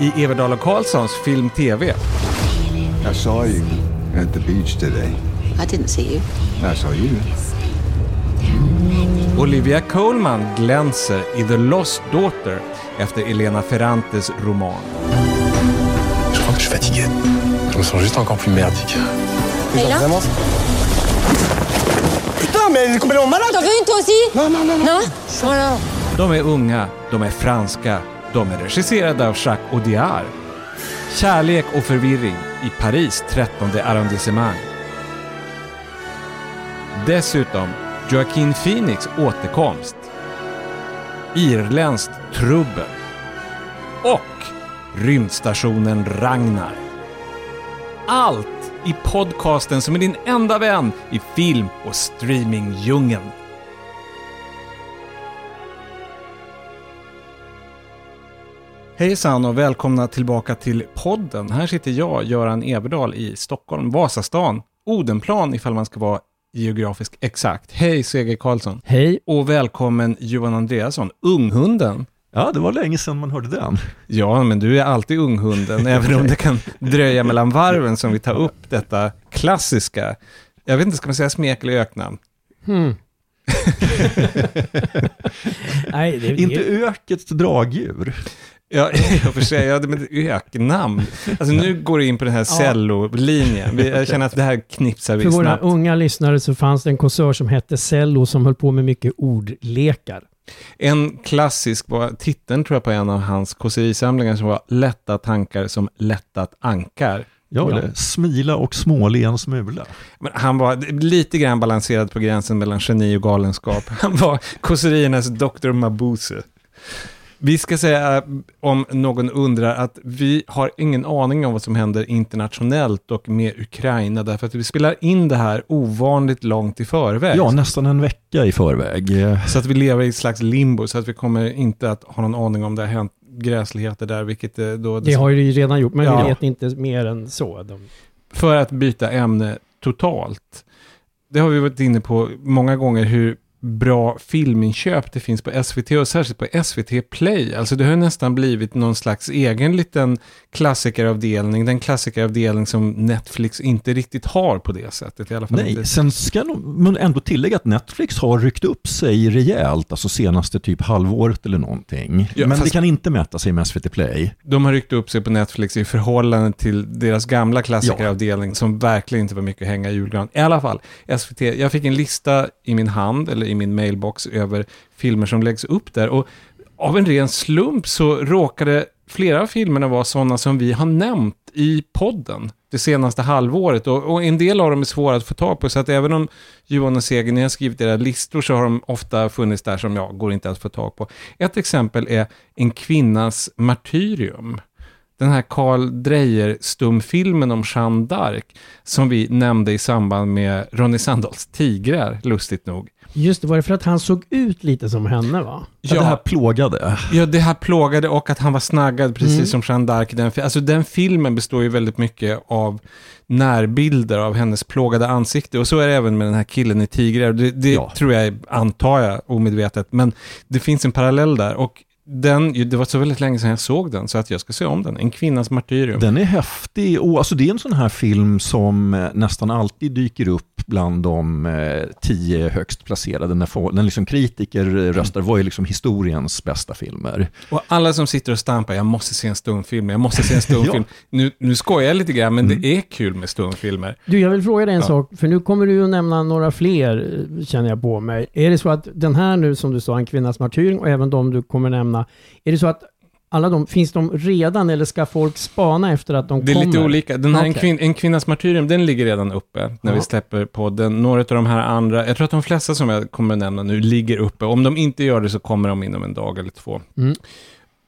i Everdal och Karlssons film-tv. I saw you at the beach today. I didn't see you. I saw you. Olivia Colman glänser i The Lost Daughter efter Elena Ferrantes roman. Je crois que je suis fatigué. Je me sens juste encore plus merdique. Leila Putain, mais elle est complètement malade T'en veux une toi aussi Non, non, non, non. Non Voilà. De är unga, de är franska, de är regisserade av Jacques Audiard. Kärlek och förvirring i Paris 13 arrondissement. Dessutom Joaquin Phoenix återkomst. Irländskt trubbel. Och rymdstationen Ragnar. Allt i podcasten som är din enda vän i film och streamingdjungeln. Hejsan och välkomna tillbaka till podden. Här sitter jag, Göran Everdahl i Stockholm, Vasastan, Odenplan ifall man ska vara geografiskt exakt. Hej Seger Karlsson. Hej. Och välkommen Johan Andreasson, Unghunden. Ja, det var länge sedan man hörde den. Ja, men du är alltid Unghunden, även om det kan dröja mellan varven som vi tar upp detta klassiska, jag vet inte, ska man säga smek eller öknamn? Hmm. Nej, det, Inte ökets dragdjur. Ja, jag får säga, ja, med öknamn. Alltså nu går du in på den här cello-linjen. Vi- Jag känner att det här knipsar vi För våra snabbt. unga lyssnare så fanns det en kåsör som hette Cello som höll på med mycket ordlekar. En klassisk var titeln tror jag på en av hans kåserisamlingar som var Lätta tankar som lättat ankar. Ja, Ja. eller smila och småle en smula. Men han var lite grann balanserad på gränsen mellan geni och galenskap. Han var kåseriernas Dr. Mabuse. Vi ska säga, om någon undrar, att vi har ingen aning om vad som händer internationellt och med Ukraina, därför att vi spelar in det här ovanligt långt i förväg. Ja, nästan en vecka i förväg. Så att vi lever i ett slags limbo, så att vi kommer inte att ha någon aning om det har hänt gräsligheter där, vilket eh, då... Det har ju redan gjort, men Ja. vi vet inte mer än så. De, För att byta ämne totalt. Det har vi varit inne på många gånger hur bra filminköp det finns på SVT och särskilt på SVT Play. Alltså det har nästan blivit någon slags egen liten klassikaravdelning. Den klassikaravdelning som Netflix inte riktigt har på det sättet. I alla fall Nej, inte. sen ska man ändå tillägga att Netflix har ryckt upp sig rejält, alltså senaste typ halvåret eller någonting. Ja, Men det kan inte mäta sig med SVT Play. De har ryckt upp sig på Netflix i förhållande till deras gamla klassikaravdelning som verkligen inte var mycket att hänga i julgran. I alla fall, SVT, jag fick en lista i min hand, eller i min mailbox, över filmer som läggs upp där. Och av en ren slump så råkade flera av filmerna vara sådana som vi har nämnt i podden det senaste halvåret. Och, och en del av dem är svåra att få tag på, så att även om Johan och Seger, ni har skrivit era listor så har de ofta funnits där som jag går inte att få tag på. Ett exempel är En kvinnas martyrium. Den här Carl Dreyer-stumfilmen om Jeanne d'Arc som vi nämnde i samband med Ronny Sandahls Tigrar, lustigt nog just det, var det för att han såg ut lite som henne va? Ja. Det här plågade. Ja, det här plågade och att han var snaggad precis Mm. som Jeanne d'Arc. alltså den filmen består ju väldigt mycket av närbilder av hennes plågade ansikte. Och så är det även med den här killen i Tigrar. Det, det Ja. tror jag, antar jag, omedvetet. Men det finns en parallell där. Och den, det var så väldigt länge sedan jag såg den, så att jag ska se om den. En kvinnas martyrium. Den är häftig och alltså det är en sån här film som eh, nästan alltid dyker upp bland de eh, tio högst placerade när, när liksom kritiker eh, röstar. Vad är liksom historiens bästa filmer? Och alla som sitter och stampar, jag måste se en stumfilm, jag måste se en stumfilm. nu, nu skojar jag lite grann, men det är kul med stumfilmer. Du, jag vill fråga dig en Ja. sak, för nu kommer du att nämna några fler, eh, känner jag på mig. Är det så att den här nu, som du sa, En kvinnas martyring, och även de du kommer nämna, är det så att alla de, finns de redan eller ska folk spana efter att de Det är kommer? lite olika. Den här en, Okej. kvin, en kvinnas martyrium, den ligger redan uppe när vi Ja. släpper podden. Några av de här andra, jag tror att de flesta som jag kommer nämna nu ligger uppe. Om de inte gör det så kommer de inom en dag eller två. Mm.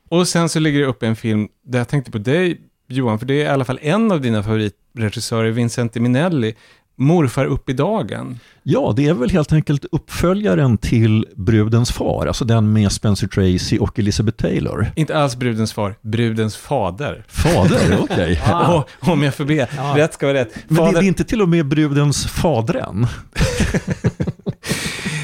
Och sen så ligger det uppe en film där jag tänkte på dig, Johan, för det är i alla fall en av dina favoritregissörer, Vincente Minelli, Morfar upp i dagen. Ja, det är väl helt enkelt uppföljaren till Brudens far, alltså den med Spencer Tracy och Elizabeth Taylor. Inte alls brudens far, brudens fader. Fader, okej. Och, om jag får be, Ja. rätt ska vara rätt. Men det, Fader- det är inte till och med brudens fadren.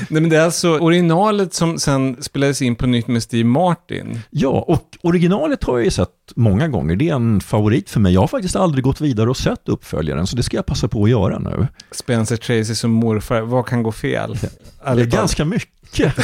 Nej, men det är alltså originalet som sen spelades in på nytt med Steve Martin. Ja, och originalet har jag ju sett många gånger. Det är en favorit för mig. Jag har faktiskt aldrig gått vidare och sett uppföljaren, så det ska jag passa på att göra nu. Spencer Tracy som morfar, vad kan gå fel? Det är ganska mycket.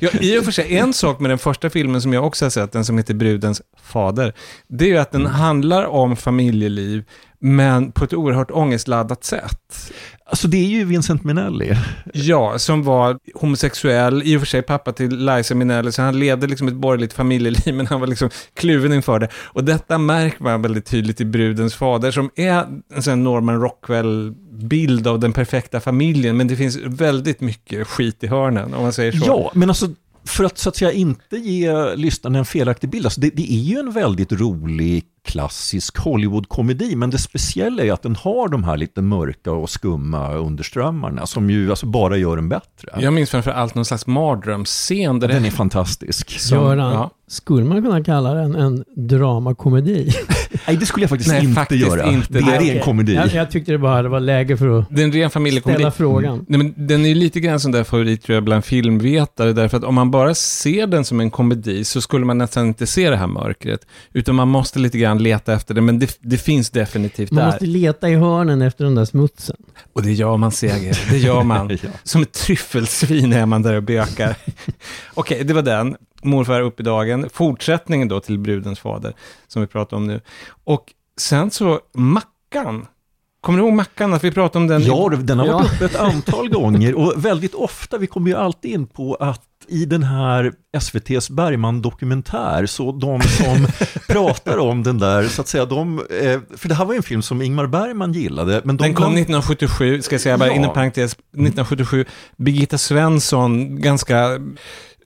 Ja, I och för sig, en sak med den första filmen som jag också har sett, den som heter Brudens fader, det är ju att den handlar om familjeliv, men på ett oerhört ångestladdat sätt. Alltså det är ju Vincent Minnelli. Ja, som var homosexuell, i och för sig pappa till Liza Minnelli, så han levde liksom ett borgerligt familjeliv, men han var liksom kluven inför det. Och detta märker man väldigt tydligt i Brudens fader, som är en sån Norman Rockwell-bild av den perfekta familjen, men det finns väldigt mycket skit i hörnen, om man säger så. Ja, men alltså för att så att säga inte ge lyssnarna en felaktig bild, alltså det, det är ju en väldigt rolig klassisk Hollywood-komedi, men det speciella är att den har de här lite mörka och skumma underströmmarna som ju alltså bara gör den bättre. Jag minns framför allt någon slags mardrömsscen där Den är fantastisk. som- Göran, ja. skulle man kunna kalla den en dramakomedi? Nej, det skulle jag faktiskt Nej, inte faktiskt göra. inte. Det är en komedi. Jag, jag tyckte det bara det var läge för att Det är en ren familjekomedi. ställa frågan. Nej, men den är ju lite grann sån där favorit tror jag bland filmvetare, därför att om man bara ser den som en komedi så skulle man nästan inte se det här mörkret, utan man måste lite grann leta efter det, men det, det finns definitivt Man där. måste leta i hörnen efter den där smutsen. Och det gör man, Seger. Det gör man. Ja. Som ett tryffelsvin är man där och bökar. Okej, det var den. Morfar upp i dagen. Fortsättningen då till Brudens fader, som vi pratar om nu. Och sen så, Mackan. Kommer du ihåg Mackan? Att vi pratade om den? Ja, den har varit Ja. uppe ett antal gånger och väldigt ofta, vi kommer ju alltid in på att i den här SVTs Bergman-dokumentär, så de som pratar om den där, så att säga, de, eh, för det här var ju en film som Ingmar Bergman gillade, men de, Den kom de, 1977, ska jag säga bara Ja. inom parentes, 1977. Birgitta Svensson, ganska,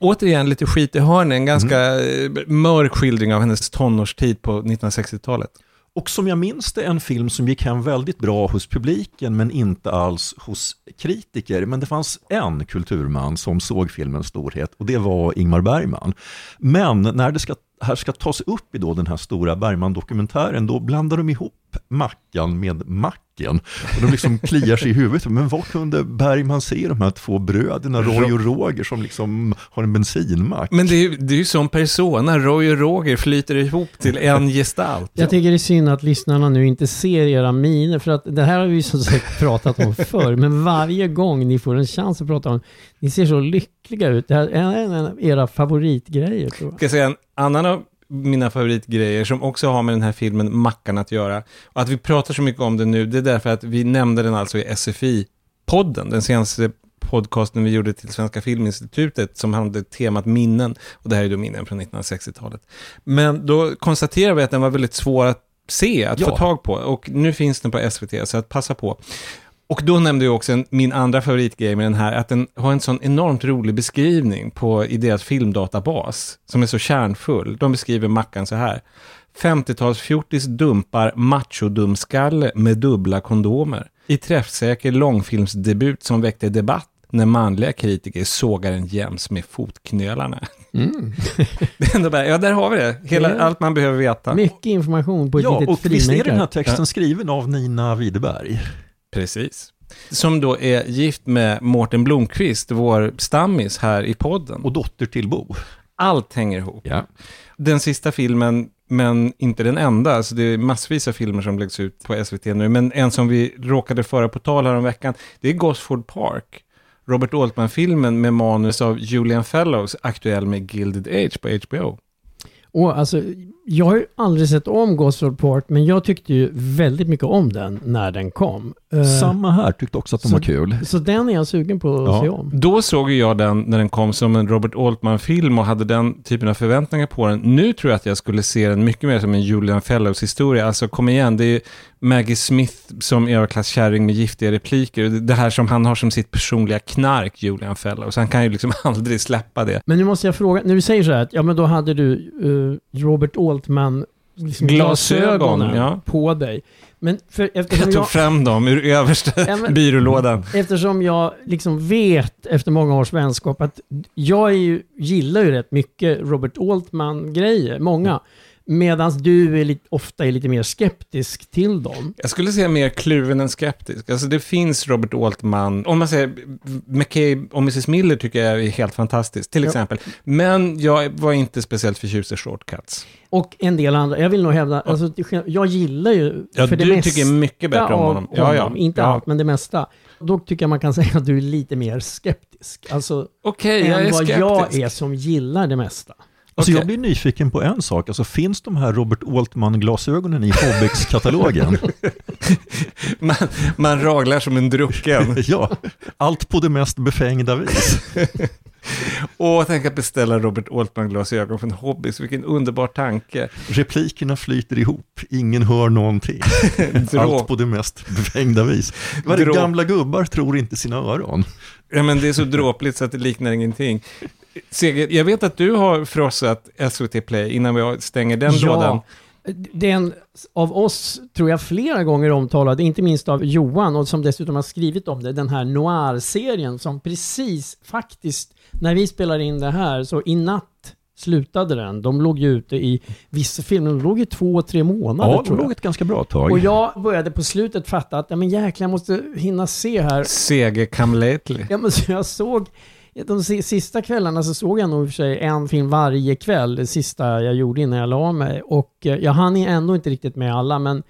återigen lite skit i hörnen, en ganska Mm. eh, mörk skildring av hennes tonårstid på 1960-talet. och som jag minns det en film som gick hem väldigt bra hos publiken, men inte alls hos kritiker. Men det fanns en kulturman som såg filmens storhet och det var Ingmar Bergman. Men när det ska, här ska tas upp i då den här stora Bergman-dokumentären, då blandar de ihop Mackan med Macken. Och de liksom kliar sig i huvudet. Men vad kunde Bergman se i de här två bröderna, Roy och Roger, som liksom har en bensinmack? Men det är ju det är ju som persona, Roy och Roger flyter ihop till en gestalt. Jag tycker det är synd att lyssnarna nu inte ser era miner, för att det här har vi som sagt pratat om förr, men varje gång ni får en chans att prata om ni ser så lyckliga ut. Det här är en av era favoritgrejer tror jag. Ska jag säga en annan av mina favoritgrejer som också har med den här filmen Mackan att göra. Och att vi pratar så mycket om den nu, det är därför att vi nämnde den alltså i SFI-podden, den senaste podcasten vi gjorde till Svenska Filminstitutet som hade temat minnen. Och det här är då minnen från 1960-talet. Men då konstaterade vi att den var väldigt svår att se, att Ja. få tag på. Och nu finns den på SVT, så att passa på. Och då nämnde jag också en, min andra favoritgrej med den här, att den har en sån enormt rolig beskrivning på, i deras filmdatabas, som är så kärnfull. De beskriver Mackan så här. 50-talsfjortis dumpar machodumskalle med dubbla kondomer. I träffsäker långfilmsdebut som väckte debatt när manliga kritiker sågar en jäms med fotknölarna. Det är ändå bara, ja, där har vi det. Hela, Ja. Allt man behöver veta. Mycket information på ett Ja, litet och visst är den här frimärke. texten skriven av Nina Widerberg? Precis. Som då är gift med Mårten Blomqvist, vår stammis här i podden. Och dotter till Bo. allt hänger ihop. Ja. Den sista filmen, men inte den enda, alltså det är massvis av filmer som läggs ut på SVT nu, men en som vi råkade föra på tal här om veckan, det är Gosford Park. Robert Altman-filmen med manus av Julian Fellows, aktuell med Gilded Age på HBO. Och alltså, jag har ju aldrig sett om Gosford Park, men jag tyckte ju väldigt mycket om den när den kom. Eh, Samma här, tyckte också att de så- var kul. Så den är jag sugen på att Ja. se om. Då såg ju jag den när den kom som en Robert Altman-film och hade den typen av förväntningar på den. Nu tror jag att jag skulle se den mycket mer som en Julian Fellows-historia. Alltså kom igen, det är Maggie Smith som överklasskärring med giftiga repliker. Det här som han har som sitt personliga knark, Julian Fellows. Han kan ju liksom aldrig släppa det. Men nu måste jag fråga, när du säger så här, att, ja men då hade du eh, Robert Altman liksom Glasögon, glasögonen ja. på dig. Men för, eftersom Jag jag, tog fram dem ur översta Ja, men- byrålådan. eftersom jag liksom vet efter många års vänskap att jag ju, gillar ju rätt mycket Robert Altman-grejer, många. Medan du är lite, ofta är lite mer skeptisk till dem. Jag skulle säga mer kluven än skeptisk. Alltså det finns Robert Altman, om man säger McCabe och Mrs Miller tycker jag är helt fantastiskt, till Ja. exempel. Men jag var inte speciellt förtjust i shortcuts. Och en del andra. Jag vill nog hävda, alltså, till skillnad- jag gillar ju Ja, för det du mesta tycker mycket bättre om honom. Ja, ja. Inte ja. allt, men det mesta. Då tycker jag man kan säga att du är lite mer skeptisk. Alltså, Okej, jag än vad skeptisk. jag är som gillar det mesta. Alltså Okej. jag blir nyfiken på en sak. Alltså finns de här Robert Altman-glasögonen i Hobbex-katalogen? Man, man raglar som en drucken. ja, allt på det mest befängda vis. Och tänk att beställa Robert Altman-glasögon från Hobbys, vilken underbar tanke. Replikerna flyter ihop, ingen hör någonting. Allt på det mest befängda vis. Gamla gubbar tror inte sina öron. Ja, men det är så dråpligt så att det liknar ingenting. Seger, jag vet att du har frossat SVT Play innan vi stänger den lådan. Den av oss, tror jag, flera gånger omtalad, inte minst av Johan, och som dessutom har skrivit om det, den här Noir-serien som precis, faktiskt, när vi spelar in det här, så i natt slutade den. De låg ju ute i vissa filmer, de låg i två, tre månader Ja, de tror jag. låg ett ganska bra tag. Och jag började på slutet fatta att, ja men jäklar, jag måste hinna se här. Seger come lately. Ja, men så jag såg, de sista kvällarna så såg jag nog i och för sig en film varje kväll, det sista jag gjorde innan jag la mig. Och eh, jag hann ändå inte riktigt med alla, men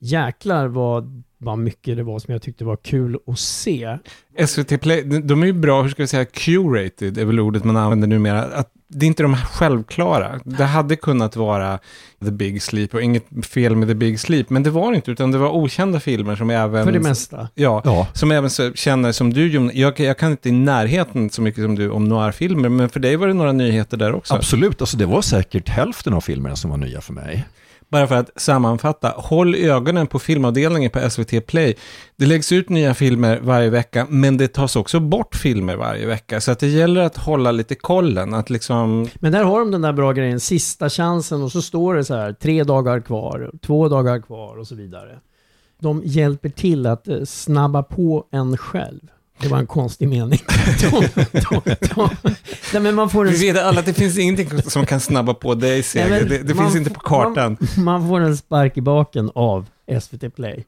jäklar vad, vad mycket det var som jag tyckte var kul att se. SVT Play, de är ju bra, hur ska vi säga, curated är väl ordet man använder numera. Att det är inte de här självklara. Det hade kunnat vara The Big Sleep och inget fel med The Big Sleep, men det var det inte, utan det var okända filmer som även... För det mesta. Ja, Ja. som även så, känner som du, Jon, jag, jag kan inte i närheten så mycket som du om noir-filmer, men för dig var det några nyheter där också. Absolut, alltså det var säkert hälften av filmerna som var nya för mig. Bara för att sammanfatta, håll ögonen på filmavdelningen på SVT Play. Det läggs ut nya filmer varje vecka, men det tas också bort filmer varje vecka. Så att det gäller att hålla lite kollen, att liksom... Men där har de den där bra grejen, sista chansen och så står det så här, tre dagar kvar, två dagar kvar och så vidare. De hjälper till att eh, snabba på en själv. Det var en konstig mening. de, de, de, nej, men man får en, Vi vet alla att det finns ingenting som kan snabba på dig, Nej, Seger. men Det, det finns inte på kartan. Man, man får en spark i baken av SVT Play.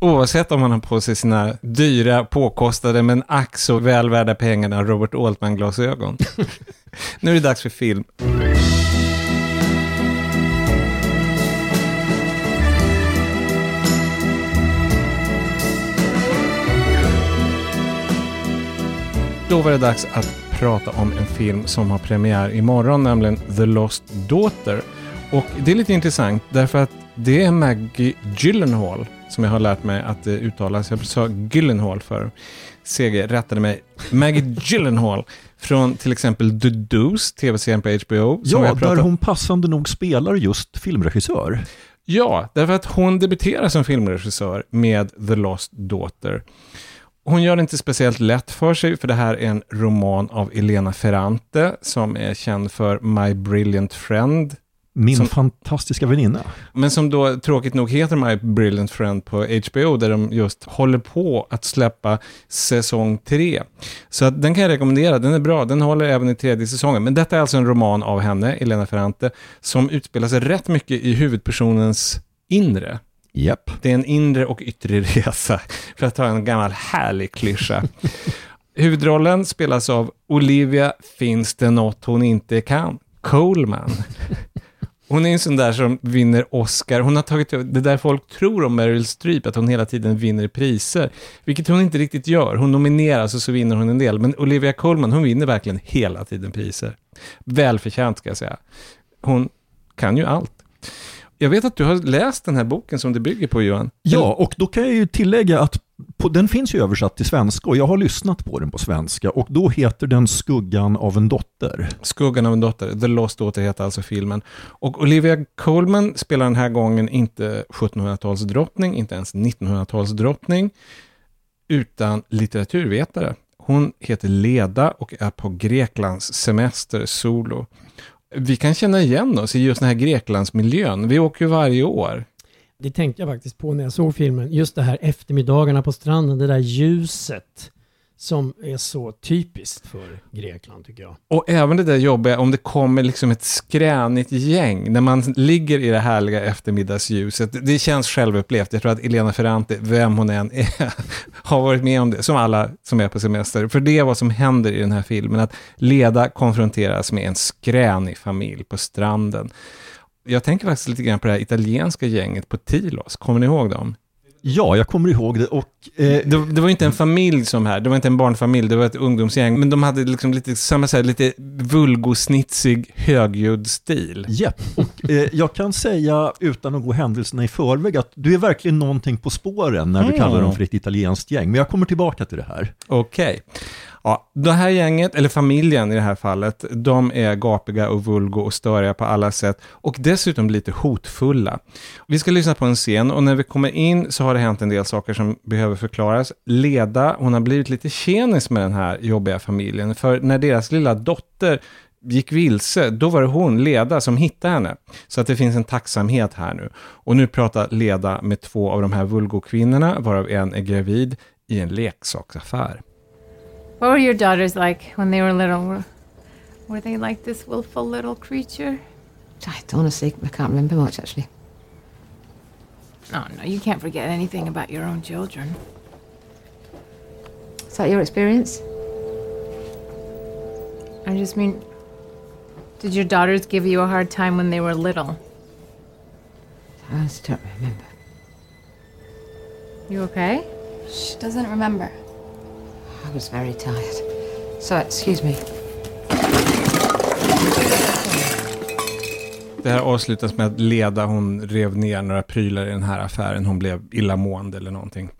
Oavsett om man har på sig sina dyra, påkostade, men ack så väl värda pengarna Robert Altman-glasögon. nu är det dags för film. Då var det dags att prata om en film som har premiär imorgon, nämligen The Lost Daughter. Och det är lite intressant därför att det är Maggie Gyllenhaal som jag har lärt mig att det uttalas. Jag sa Gyllenhaal för CG rättade mig. Maggie Gyllenhaal från till exempel The Deuce, tv-serien på HBO. Ja, där hon passande nog spelar just filmregissör. Ja, därför att hon debuterar som filmregissör med The Lost Daughter. Hon gör det inte speciellt lätt för sig, för det här är en roman av Elena Ferrante, som är känd för My Brilliant Friend, Min Som- fantastiska väninna. men som då tråkigt nog heter My Brilliant Friend på HBO, där de just håller på att släppa säsong 3. Så att den kan jag rekommendera, den är bra, den håller även i tredje säsongen. Men detta är alltså en roman av henne, Elena Ferrante, som utspelar sig rätt mycket i huvudpersonens inre. Yep. Det är en inre och yttre resa, för att ta en gammal härlig klyscha. Huvudrollen spelas av Olivia Finns det något hon inte kan? Coleman. Hon är en sån där som vinner Oscar. Hon har tagit det där folk tror om Meryl Streep, att hon hela tiden vinner priser. Vilket hon inte riktigt gör. Hon nomineras och så vinner hon en del. Men Olivia Colman, hon vinner verkligen hela tiden priser. Välförtjänt ska jag säga. Hon kan ju allt. Jag vet att du har läst den här boken som det bygger på, Johan. Ja, och då kan jag ju tillägga att på, den finns ju översatt till svenska och jag har lyssnat på den på svenska och då heter den Skuggan av en dotter. Skuggan av en dotter, The Lost Daughter heter alltså filmen. Och Olivia Colman spelar den här gången inte 1700-talsdrottning, inte ens 1900-talsdrottning, utan litteraturvetare. Hon heter Leda och är på Greklands semester solo. Vi kan känna igen oss i just den här Greklandsmiljön. Vi åker ju varje år. Det tänkte jag faktiskt på när jag såg filmen. Just det här eftermiddagarna på stranden, det där ljuset som är så typiskt för Grekland tycker jag. Och även det där jobbiga om det kommer liksom ett skränigt gäng när man ligger i det härliga eftermiddagsljuset. Det känns självupplevt. Jag tror att Elena Ferrante, vem hon än är, har varit med om det, som alla som är på semester. För det är vad som händer i den här filmen, att Leda konfronteras med en skränig familj på stranden. Jag tänker faktiskt lite grann på det här italienska gänget på Tilos, kommer ni ihåg dem? Ja, jag kommer ihåg det och... Eh, Det, det var inte en familj som här, det var inte en barnfamilj, det var ett ungdomsgäng. Men de hade liksom lite, samma så här, lite vulgosnitsig, högljudd stil. Japp, och eh, jag kan säga utan att gå händelserna i förväg att du är verkligen någonting på spåren när du Mm. kallar dem för ett italienskt gäng. Men jag kommer tillbaka till det här. Okej. Ja, det här gänget, eller familjen i det här fallet, de är gapiga och vulgo och störiga på alla sätt och dessutom lite hotfulla. Vi ska lyssna på en scen och när vi kommer in så har det hänt en del saker som behöver förklaras. Leda, hon har blivit lite tjenis med den här jobbiga familjen, för när deras lilla dotter gick vilse, då var det hon, Leda, som hittade henne. Så att det finns en tacksamhet här nu. Och nu pratar Leda med två av de här vulgokvinnorna, varav en är gravid, i en leksaksaffär. What were your daughters like when they were little? Were, were they like this willful little creature? I honestly, I can't remember much actually. Oh no, you can't forget anything about your own children. Is that your experience? I just mean, did your daughters give you a hard time when they were little? I just don't remember. You okay? She doesn't remember. I was very tired. So, excuse me. Det här avslutas med att Leda, hon rev ner några prylar i den här affären. Hon blev illamående eller någonting.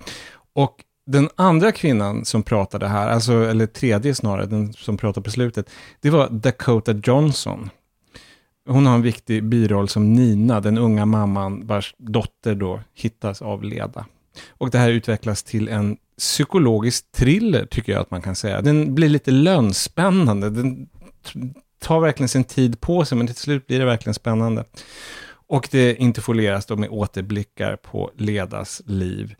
Och den andra kvinnan som pratade här, alltså, eller tredje snarare, den som pratade på slutet, det var Dakota Johnson. Hon har en viktig biroll som Nina, den unga mamman vars dotter då hittas av Leda. Och det här utvecklas till en psykologisk thriller, tycker jag att man kan säga. Den blir lite lönnspännande. Den tar verkligen sin tid på sig, men till slut blir det verkligen spännande. Och det interfolieras då med återblickar på Ledas liv.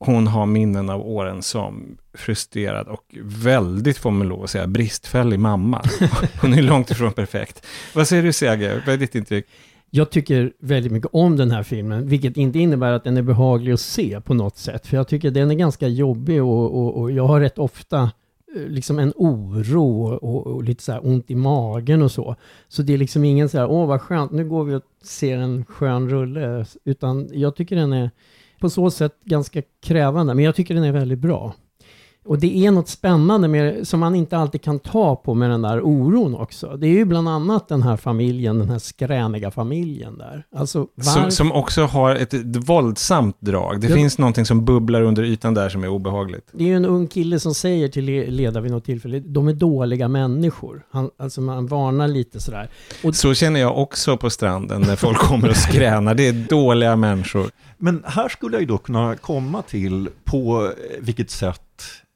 Hon har minnen av åren som frustrerad och väldigt, får man lov att säga, bristfällig mamma. Hon är långt ifrån perfekt. Vad säger du Seger? Vad är ditt intryck? Jag tycker väldigt mycket om den här filmen, vilket inte innebär att den är behaglig att se på något sätt. För jag tycker den är ganska jobbig och, och, och jag har rätt ofta eh, liksom en oro och, och lite så här ont i magen och så. Så det är liksom ingen så här, åh vad skönt, nu går vi och ser en skön rulle. Utan jag tycker den är på så sätt ganska krävande, men jag tycker den är väldigt bra. Och det är något spännande med, som man inte alltid kan ta på med den där oron också. Det är ju bland annat den här familjen, den här skräniga familjen där. Alltså, Som, som också har ett, ett våldsamt drag. Det Ja. finns någonting som bubblar under ytan där som är obehagligt. Det är ju en ung kille som säger till Le- Leda vid något tillfälle, de är dåliga människor. Han, alltså man varnar lite sådär. Och Så känner jag också på stranden när folk kommer och skränar. Det är dåliga människor. Men här skulle jag ju då kunna komma till på vilket sätt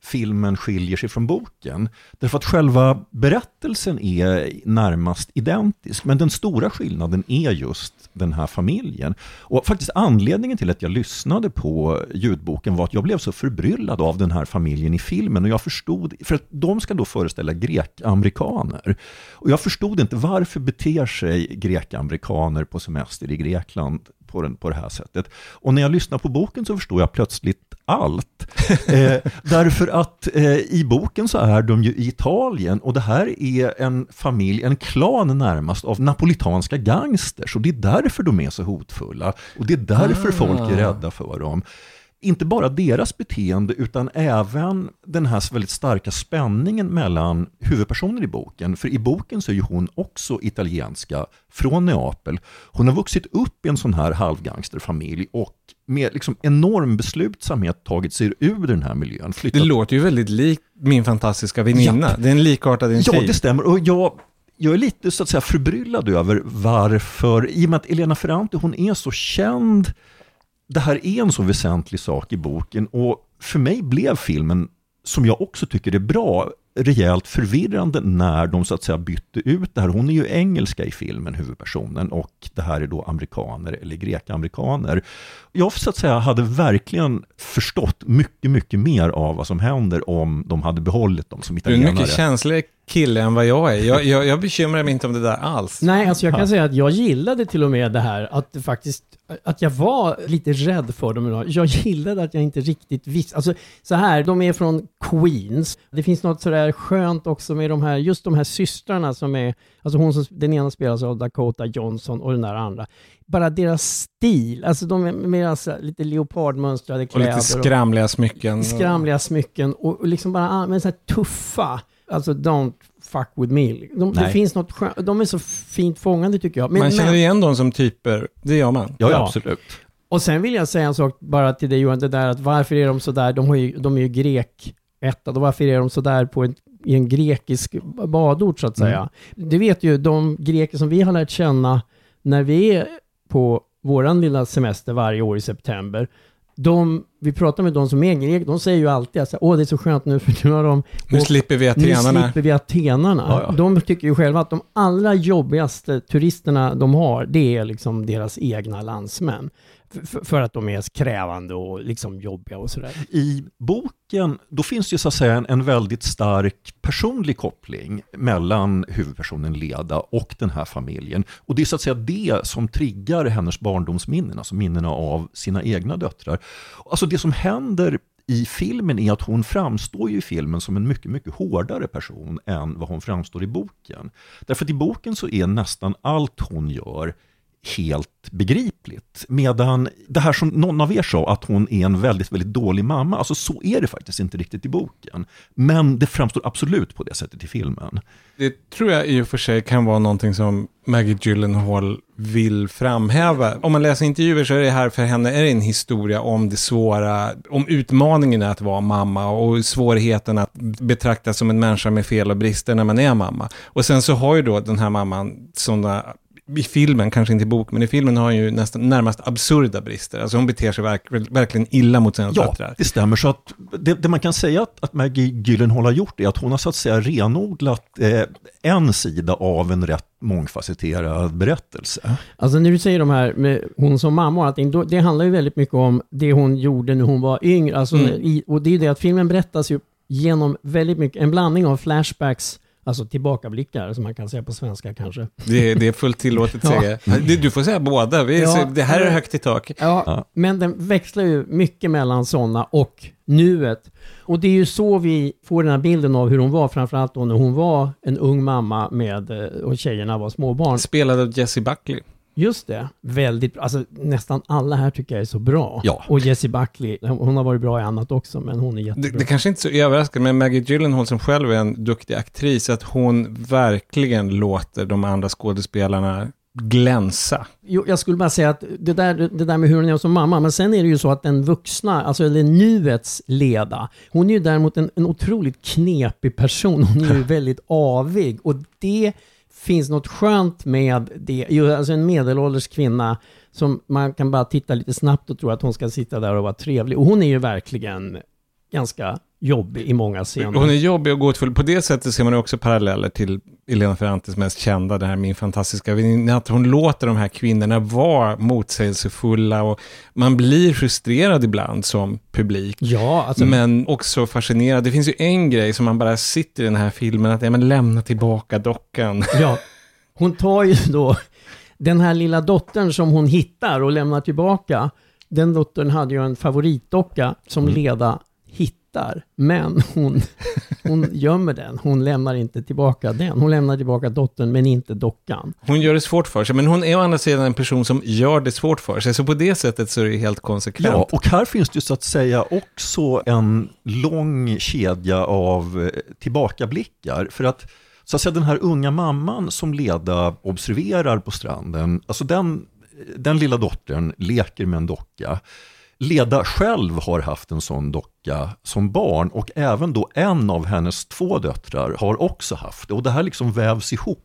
filmen skiljer sig från boken. Därför att själva berättelsen är närmast identisk, men den stora skillnaden är just den här familjen. Och faktiskt anledningen till att jag lyssnade på ljudboken var att jag blev så förbryllad av den här familjen i filmen och jag förstod, för att de ska då föreställa grekamerikaner. Och jag förstod inte varför beter sig grekamerikaner på semester i Grekland på, den, på det här sättet. Och när jag lyssnar på boken så förstår jag plötsligt allt. Eh, därför att eh, i boken så är de ju i Italien och det här är en familj, en klan närmast av napolitanska gangsters och det är därför de är så hotfulla och det är därför Ah. folk är rädda för dem. Inte bara deras beteende utan även den här väldigt starka spänningen mellan huvudpersoner i boken. För i boken så är ju hon också italienska från Neapel. Hon har vuxit upp i en sån här halvgangsterfamilj och med liksom enorm beslutsamhet tagit sig ur den här miljön. Det Flyttat låter ju väldigt likt min fantastiska väninna. Japp. Det är en likartad Ja, intriv. det stämmer. Och jag, jag är lite så att säga förbryllad över varför, i och med att Elena Ferrante, hon är så känd, det här är en så väsentlig sak i boken och för mig blev filmen, som jag också tycker är bra, rejält förvirrande när de så att säga bytte ut det här. Hon är ju engelska i filmen, huvudpersonen, och det här är då amerikaner eller grekamerikaner. Jag så att säga hade verkligen förstått mycket, mycket mer av vad som händer om de hade behållit dem som Du är en italienare. mycket känslig kille än vad jag är. Jag, jag, jag bekymrar mig inte om det där alls. Nej, alltså jag kan säga att jag gillade till och med det här att det faktiskt, att jag var lite rädd för dem. Jag gillade att jag inte riktigt visste. Alltså så här, de är från Queens. Det finns något sådär skönt också med de här, just de här systrarna som är, alltså hon som, den ena spelas av Dakota Johnson och den där andra. Bara deras stil, alltså de är med alltså, lite leopardmönstrade Och kläder. lite skramliga smycken. skramliga smycken och och liksom bara an- men så här tuffa, alltså don't fuck with me. De, det Nej. finns något de är så fint fångande tycker jag. Men, Man känner men, igen dem som typer, det gör man. Ja, ja, absolut. och sen vill jag säga en sak bara till dig Johan, det där att varför är de så där, de, har ju, de är ju grek ättade, och varför är de så där på en, i en grekisk badort så att säga. Det vet ju de greker som vi har lärt känna när vi är på våran lilla semester varje år i september. De, vi pratar med de som är greker, de säger ju alltid att åh det är så skönt nu för nu har de Nu åkt slipper vi nu atenarna. slipper vi atenarna. Ja, ja. De tycker ju själva att de allra jobbigaste turisterna de har, det är liksom deras egna landsmän. För att de är krävande och liksom jobbiga och sådär. I boken, då finns det ju så att säga en, en väldigt stark personlig koppling mellan huvudpersonen Leda och den här familjen. Och det är så att säga det som triggar hennes barndomsminnen, alltså minnena av sina egna döttrar. Alltså det som händer i filmen är att hon framstår ju i filmen som en mycket, mycket hårdare person än vad hon framstår i boken. Därför att i boken så är nästan allt hon gör helt begripligt. Medan det här som någon av er sa, att hon är en väldigt, väldigt dålig mamma, alltså så är det faktiskt inte riktigt i boken. Men det framstår absolut på det sättet i filmen. Det tror jag i och för sig kan vara någonting som Maggie Gyllenhaal vill framhäva. Om man läser intervjuer så är det här för henne är det en historia om det svåra, om utmaningen att vara mamma och svårigheten att betraktas som en människa med fel och brister när man är mamma. Och sen så har ju då den här mamman sådana i filmen, kanske inte i bok, men i filmen har hon ju nästan närmast absurda brister. Alltså hon beter sig verk, verkligen illa mot sina Ja, döttrar. det stämmer. Så att det, det man kan säga att, att Maggie Gyllenhaal har gjort är att hon har så att säga renodlat eh, en sida av en rätt mångfacetterad berättelse. Alltså när du säger de här med hon som mamma och allting, då, det handlar ju väldigt mycket om det hon gjorde när hon var yngre. Alltså, Mm. i, och det är ju det att filmen berättas ju genom väldigt mycket, en blandning av flashbacks, alltså tillbakablickar som man kan säga på svenska kanske. Det, det är fullt tillåtet Ja. säga. Du, du får säga båda. Vi, Ja. det här är högt i tak. Ja, Ja. men den växlar ju mycket mellan sådana och nuet. Och det är ju så vi får den här bilden av hur hon var, framförallt då när hon var en ung mamma med, eh, och tjejerna var småbarn. Spelad av Jessie Buckley. Just det, väldigt bra. Alltså nästan alla här tycker jag är så bra. Ja. Och Jessie Buckley, hon har varit bra i annat också, men hon är Det, jättebra. det kanske inte är så överraskande, men Maggie Gyllenhaal som själv är en duktig aktris, att hon verkligen låter de andra skådespelarna glänsa. Jo, jag skulle bara säga att det där, det där med hur hon är som mamma, men sen är det ju så att den vuxna, alltså eller nuets Leda, hon är ju däremot en, en otroligt knepig person. Hon är ju väldigt avig och det finns något skönt med det. Jo, Alltså en medelålders kvinna som man kan bara titta lite snabbt och tro att hon ska sitta där och vara trevlig. Och hon är ju verkligen ganska jobbig i många scener. Hon är jobbig och gåtfull. På det sättet ser man också paralleller till Elena Ferrantes mest kända, det här Min fantastiska väninna, att hon låter de här kvinnorna vara motsägelsefulla och man blir frustrerad ibland som publik. Ja, alltså, Men också fascinerad. Det finns ju en grej som man bara sitter i den här filmen, att ja, men lämna tillbaka dockan. Ja, hon tar ju då den här lilla dottern som hon hittar och lämnar tillbaka. Den dottern hade ju en favoritdocka som Leda hittar, men hon, hon gömmer den. Hon lämnar inte tillbaka den. Hon lämnar tillbaka dottern, men inte dockan. Hon gör det svårt för sig, men hon är å andra sidan en person som gör det svårt för sig. Så på det sättet så är det helt konsekvent. Ja, och här finns det ju så att säga också en lång kedja av eh, tillbakablickar. För att, så att säga, den här unga mamman som Leda observerar på stranden, alltså den, den lilla dottern leker med en docka. Leda själv har haft en sån docka som barn och även då en av hennes två döttrar har också haft det. Och det här liksom vävs ihop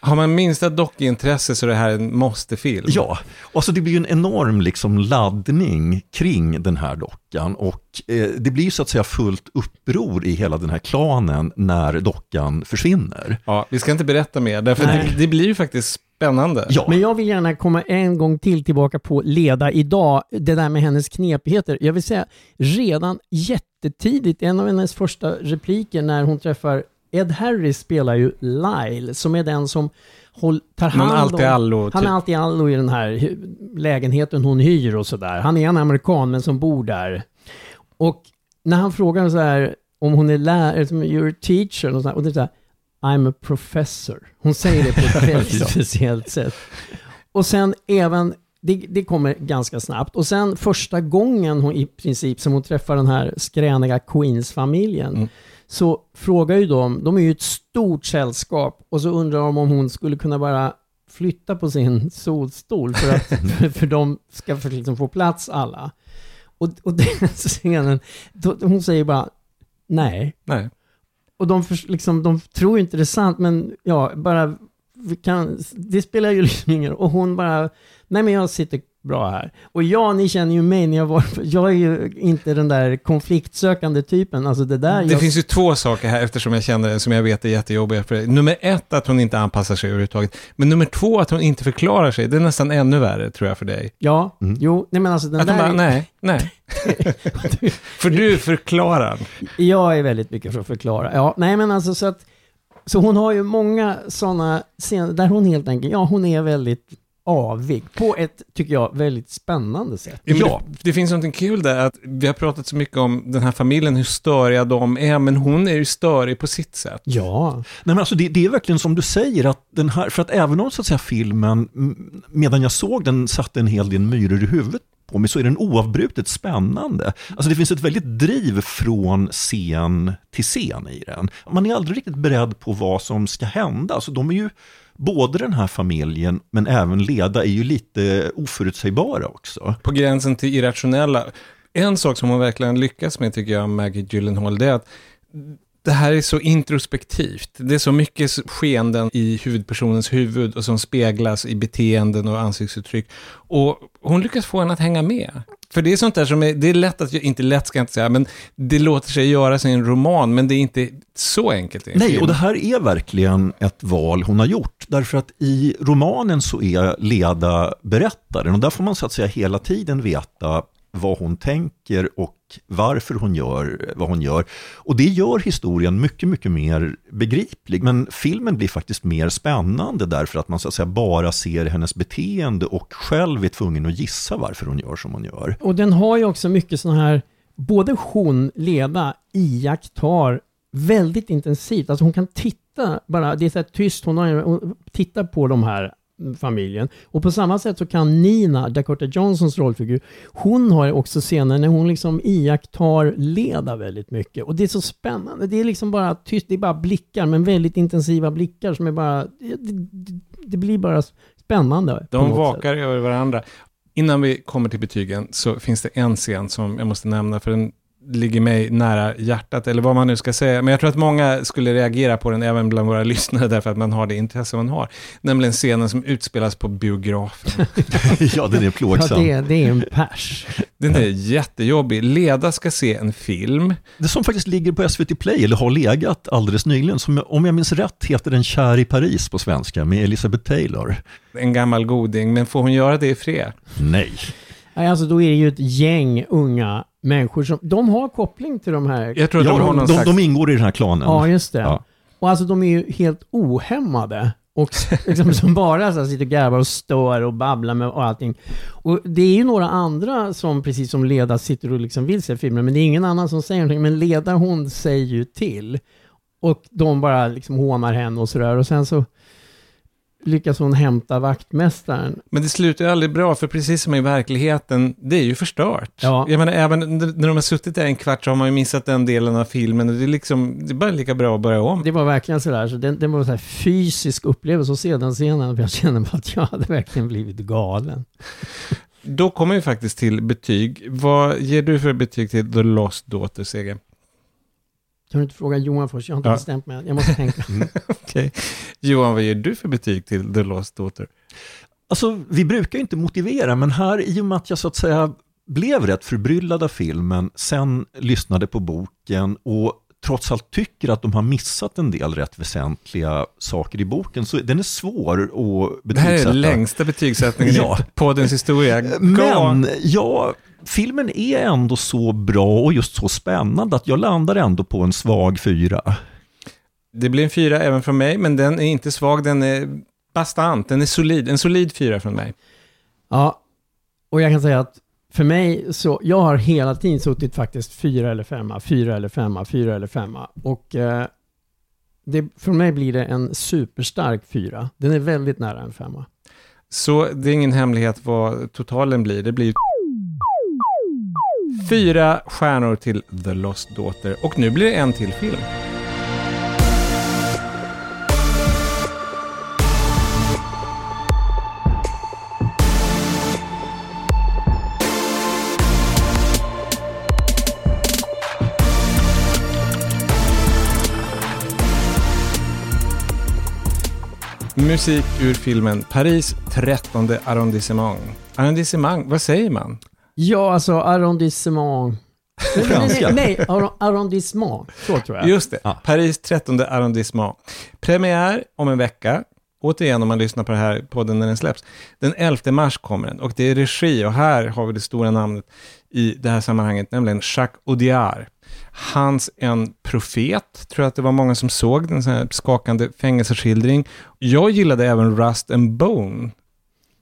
Har man minsta dockintresse så är det här en måste-film. Ja, alltså det blir en enorm liksom laddning kring den här dockan och eh, det blir så att säga fullt uppror i hela den här klanen när dockan försvinner. Ja, vi ska inte berätta mer, därför det, det blir ju faktiskt spännande. Ja, Men jag vill gärna komma en gång till tillbaka på Leda idag, det där med hennes knepigheter. Jag vill säga redan jättetidigt, en av hennes första repliker när hon träffar Ed Harris spelar ju Lyle, som är den som håll, tar hand om... allt i allo, Han typ. är alltid allo i den här lägenheten hon hyr och sådär. Han är en amerikan men som bor där. Och när han frågar så här om hon är lärare, som you're a teacher och, så här, och det är så här, I'm a professor. Hon säger det på ett väldigt speciellt sätt. Och sen även, det, det kommer ganska snabbt. Och sen första gången hon i princip som hon träffar den här skräniga Queens-familjen Mm. så frågar ju de, de är ju ett stort sällskap och så undrar de om hon skulle kunna bara flytta på sin solstol för att för, de ska för liksom få plats alla. Och, och den scenen, då, hon säger bara nej. Nej. Och de, för, liksom, de tror ju inte det är sant, men ja, bara, vi kan, det spelar ju liksom ingen roll. Och hon bara, nej men jag sitter bra här. Och ja, ni känner ju mig när jag var, jag är ju inte den där konfliktsökande typen. Alltså det där, Det jag, finns ju två saker här eftersom jag känner det som jag vet är jättejobbiga för dig. Nummer ett, att hon inte anpassar sig överhuvudtaget. Men nummer två, att hon inte förklarar sig. Det är nästan ännu värre tror jag för dig. ja, Mm. jo, nej men alltså den Att där, bara, nej, nej. för du förklarar. jag är väldigt mycket för att förklara. Ja, nej men alltså så att, så hon har ju många sådana scener där hon helt enkelt, ja hon är väldigt avig på ett, tycker jag, väldigt spännande sätt. Ja. Det, det finns någonting kul där, att vi har pratat så mycket om den här familjen, hur störiga de är, men hon är ju störig på sitt sätt. Ja, Nej, men alltså det, det är verkligen som du säger, att den här, för att även om så att säga, filmen, medan jag såg den, satte en hel del myror i huvudet på mig, så är den oavbrutet spännande. Alltså det finns ett väldigt driv från scen till scen i den. Man är aldrig riktigt beredd på vad som ska hända. Alltså de är ju, både den här familjen, men även Leda, är ju lite oförutsägbara också. På gränsen till irrationella. En sak som hon verkligen lyckas med tycker jag, Maggie Gyllenhaal, det är att det här är så introspektivt. Det är så mycket skeenden i huvudpersonens huvud och som speglas i beteenden och ansiktsuttryck. Och hon lyckas få en att hänga med. För det är sånt där som är, det är lätt att, inte lätt ska jag inte säga, men det låter sig göras i en roman, men det är inte så enkelt Nej, och det här är verkligen ett val hon har gjort. Därför att i romanen så är Leda berättaren och där får man så att säga hela tiden veta vad hon tänker och varför hon gör vad hon gör. Och det gör historien mycket, mycket mer begriplig. Men filmen blir faktiskt mer spännande därför att man så att säga bara ser hennes beteende och själv är tvungen att gissa varför hon gör som hon gör. och den har ju också mycket sådana här, både hon, Leda, iakttar väldigt intensivt. Alltså hon kan titta bara, det är så här tyst, hon, har, hon tittar på de här familjen. Och på samma sätt så kan Nina, Dakota Johnsons rollfigur, hon har också scener när hon liksom iakttar Leda väldigt mycket. Och det är så spännande. Det är liksom bara tyst, det är bara blickar, men väldigt intensiva blickar som är bara, det, det, det blir bara spännande. De något sätt. vakar över varandra. Innan vi kommer till betygen så finns det en scen som jag måste nämna, för den ligger mig nära hjärtat, eller vad man nu ska säga. Men jag tror att många skulle reagera på den, även bland våra lyssnare, därför att man har det intresse man har. Nämligen scenen som utspelas på biografen. ja, den är Ja, plågsam. det, det är en pers. Den är jättejobbig. Leda ska se en film. Det som faktiskt ligger på SVT Play, eller har legat alldeles nyligen, som om jag minns rätt heter den Kär i Paris på svenska med Elizabeth Taylor. En gammal goding, men får hon göra det i fred? Nej. Nej, alltså då är det ju ett gäng unga människor som, de har koppling till de här. Jag tror att Ja, de har någon de, slags... de ingår i den här klanen. Ja, just det. Ja. Och alltså de är ju helt ohämmade. Och liksom, som bara så här, sitter och garvar och stör och babblar med och allting. Och det är ju några andra som, precis som Leda, sitter och liksom vill se filmen, men det är ingen annan som säger någonting. Men Leda, hon säger ju till. Och de bara liksom hånar henne och sådär. Och sen så lyckas hon hämta vaktmästaren. Men det slutar ju aldrig bra, för precis som i verkligheten, det är ju förstört. Ja. Jag menar, även när de har suttit där en kvart så har man ju missat den delen av filmen och det är liksom, det är bara lika bra att börja om. Det var verkligen sådär, så det, det var en så här fysisk upplevelse att se den scenen. Jag kände bara att jag hade verkligen blivit galen. Då kommer vi faktiskt till betyg. Vad ger du för betyg till The Lost Daughters, Ege? Kan du inte fråga Johan först? Jag har inte Ja. bestämt mig. Jag måste tänka. Okej. Johan, vad ger du för betyg till The Lost Daughter? Alltså, vi brukar ju inte motivera, men här i och med att jag så att säga blev rätt förbryllad av filmen, sen lyssnade på boken och trots allt tycker att de har missat en del rätt väsentliga saker i boken, så den är svår att Det här är betygsätta. den längsta betygssättningen Ja. i poddens historia. Men ja, filmen är ändå så bra och just så spännande att jag landar ändå på en svag fyra. Det blir en fyra även från mig, men den är inte svag, den är bastant, den är solid. En solid fyra från mig. Ja, och jag kan säga att för mig så, jag har hela tiden suttit faktiskt fyra eller femma, fyra eller femma, fyra eller femma. Och eh, det, för mig blir det en superstark fyra. Den är väldigt nära en femma. Så det är ingen hemlighet vad totalen blir. Det blir fyra stjärnor till The Lost Daughter. Och nu blir det en till film. Musik ur filmen Paris 13 arrondissement. Arrondissement, vad säger man? Ja, alltså arrondissement. franska. Nej, nej, arro- arrondissement. Så tror jag. Just det, Ja. Paris 13 arrondissement. Premiär om en vecka. Återigen om man lyssnar på det här podden när den släpps. Den 11 mars kommer den och det är regi och här har vi det stora namnet i det här sammanhanget, nämligen Jacques Audiard. Hans En profet, tror jag att det var många som såg, den sån här skakande fängelseskildring. Jag gillade även Rust and Bone.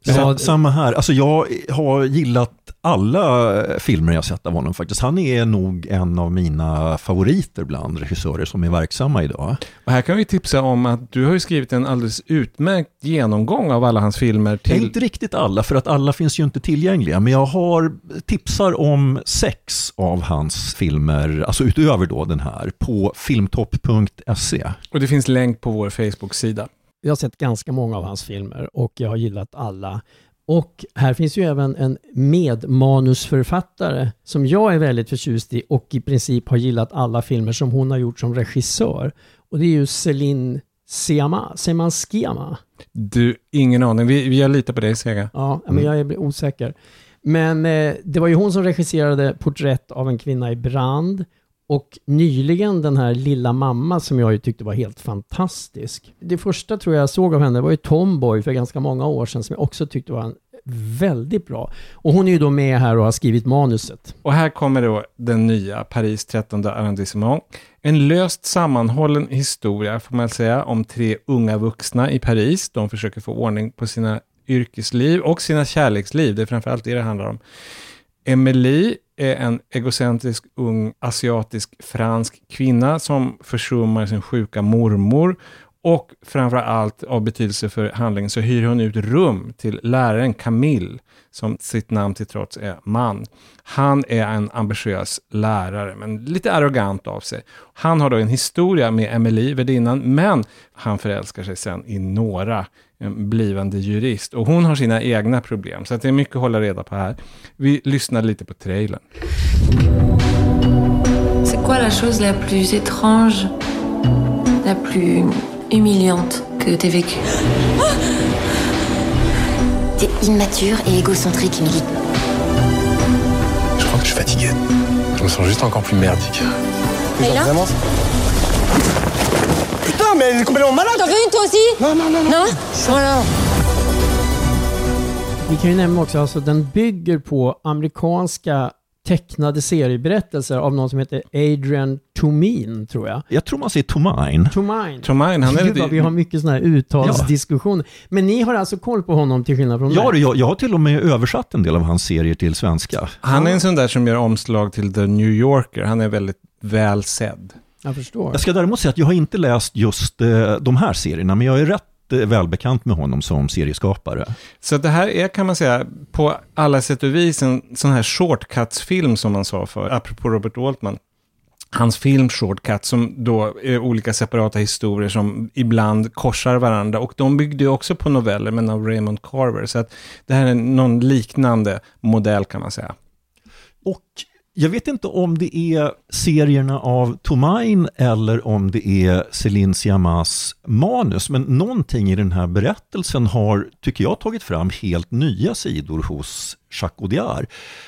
Ja, Sa- Samma här, alltså jag har gillat alla filmer jag sett av honom faktiskt. Han är nog en av mina favoriter bland regissörer som är verksamma idag. Och här kan vi tipsa om att du har ju skrivit en alldeles utmärkt genomgång av alla hans filmer till... Inte riktigt alla, för att alla finns ju inte tillgängliga, men jag har tipsar om sex av hans filmer, alltså utöver då den här, på filmtopp.se. Och det finns länk på vår Facebook-sida. Jag har sett ganska många av hans filmer och jag har gillat alla. Och här finns ju även en medmanusförfattare som jag är väldigt förtjust i och i princip har gillat alla filmer som hon har gjort som regissör. Och det är ju Céline Sciamma, säger man Sciamma? Du, ingen aning. Vi, har litat på dig, Sega. Ja, men jag är osäker. Men eh, det var ju hon som regisserade Porträtt av en kvinna i brand och nyligen den här Lilla mamma som jag ju tyckte var helt fantastisk. Det första tror jag såg av henne var ju Tomboy för ganska många år sedan som jag också tyckte var en väldigt bra. Och hon är ju då med här och har skrivit manuset. Och här kommer då den nya Paris 13 arrondissement. En löst sammanhållen historia, får man säga, om tre unga vuxna i Paris. De försöker få ordning på sina yrkesliv och sina kärleksliv. Det är framförallt det det handlar om. Emily är en egocentrisk ung asiatisk fransk kvinna som försummar sin sjuka mormor. Och framför allt av betydelse för handlingen så hyr hon ut rum till läraren Camille, som sitt namn till trots är man. Han är en ambitiös lärare, men lite arrogant av sig. Han har då en historia med Emily, värdinnan, men han förälskar sig sen i Nora, blivande jurist. Och hon har sina egna problem, så att det är mycket att hålla reda på här. Vi lyssnar lite på trailern. C'est quoi la chose la plus étrange, la plus humiliante que t'aies vécue? T'es immature et égocentrique, Emily. Je crois que je suis fatigué. Je me sens juste encore plus merdique. Vraiment Elle est complètement malade T'en veux une toi aussi Non, non, non, non. Non Voilà. Vi kan ju nämna också, alltså den bygger på amerikanska tecknade serieberättelser av någon som heter Adrian Tomin, tror jag. Jag tror man säger Tomine. Tomine. Tremaine, han är Gud vad vi har mycket sådana här uttalsdiskussioner. Men ni har alltså koll på honom till skillnad från Ja, mig? jag, jag har till och med översatt en del av hans serier till svenska. Han är en sån där som gör omslag till The New Yorker. Han är väldigt väl sedd. Jag förstår. Jag ska däremot säga att jag har inte läst just eh, de här serierna, men jag är rätt eh, välbekant med honom som serieskapare. Så det här är, kan man säga, på alla sätt och vis en sån här shortcuts-film som man sa för, apropå Robert Altman. Hans film Shortcut som då är olika separata historier som ibland korsar varandra. Och de byggde ju också på noveller, men av Raymond Carver. Så att det här är någon liknande modell kan man säga. Och jag vet inte om det är serierna av Tomain eller om det är Céline Siamas manus, men någonting i den här berättelsen har, tycker jag, tagit fram helt nya sidor hos Jacques Audiard.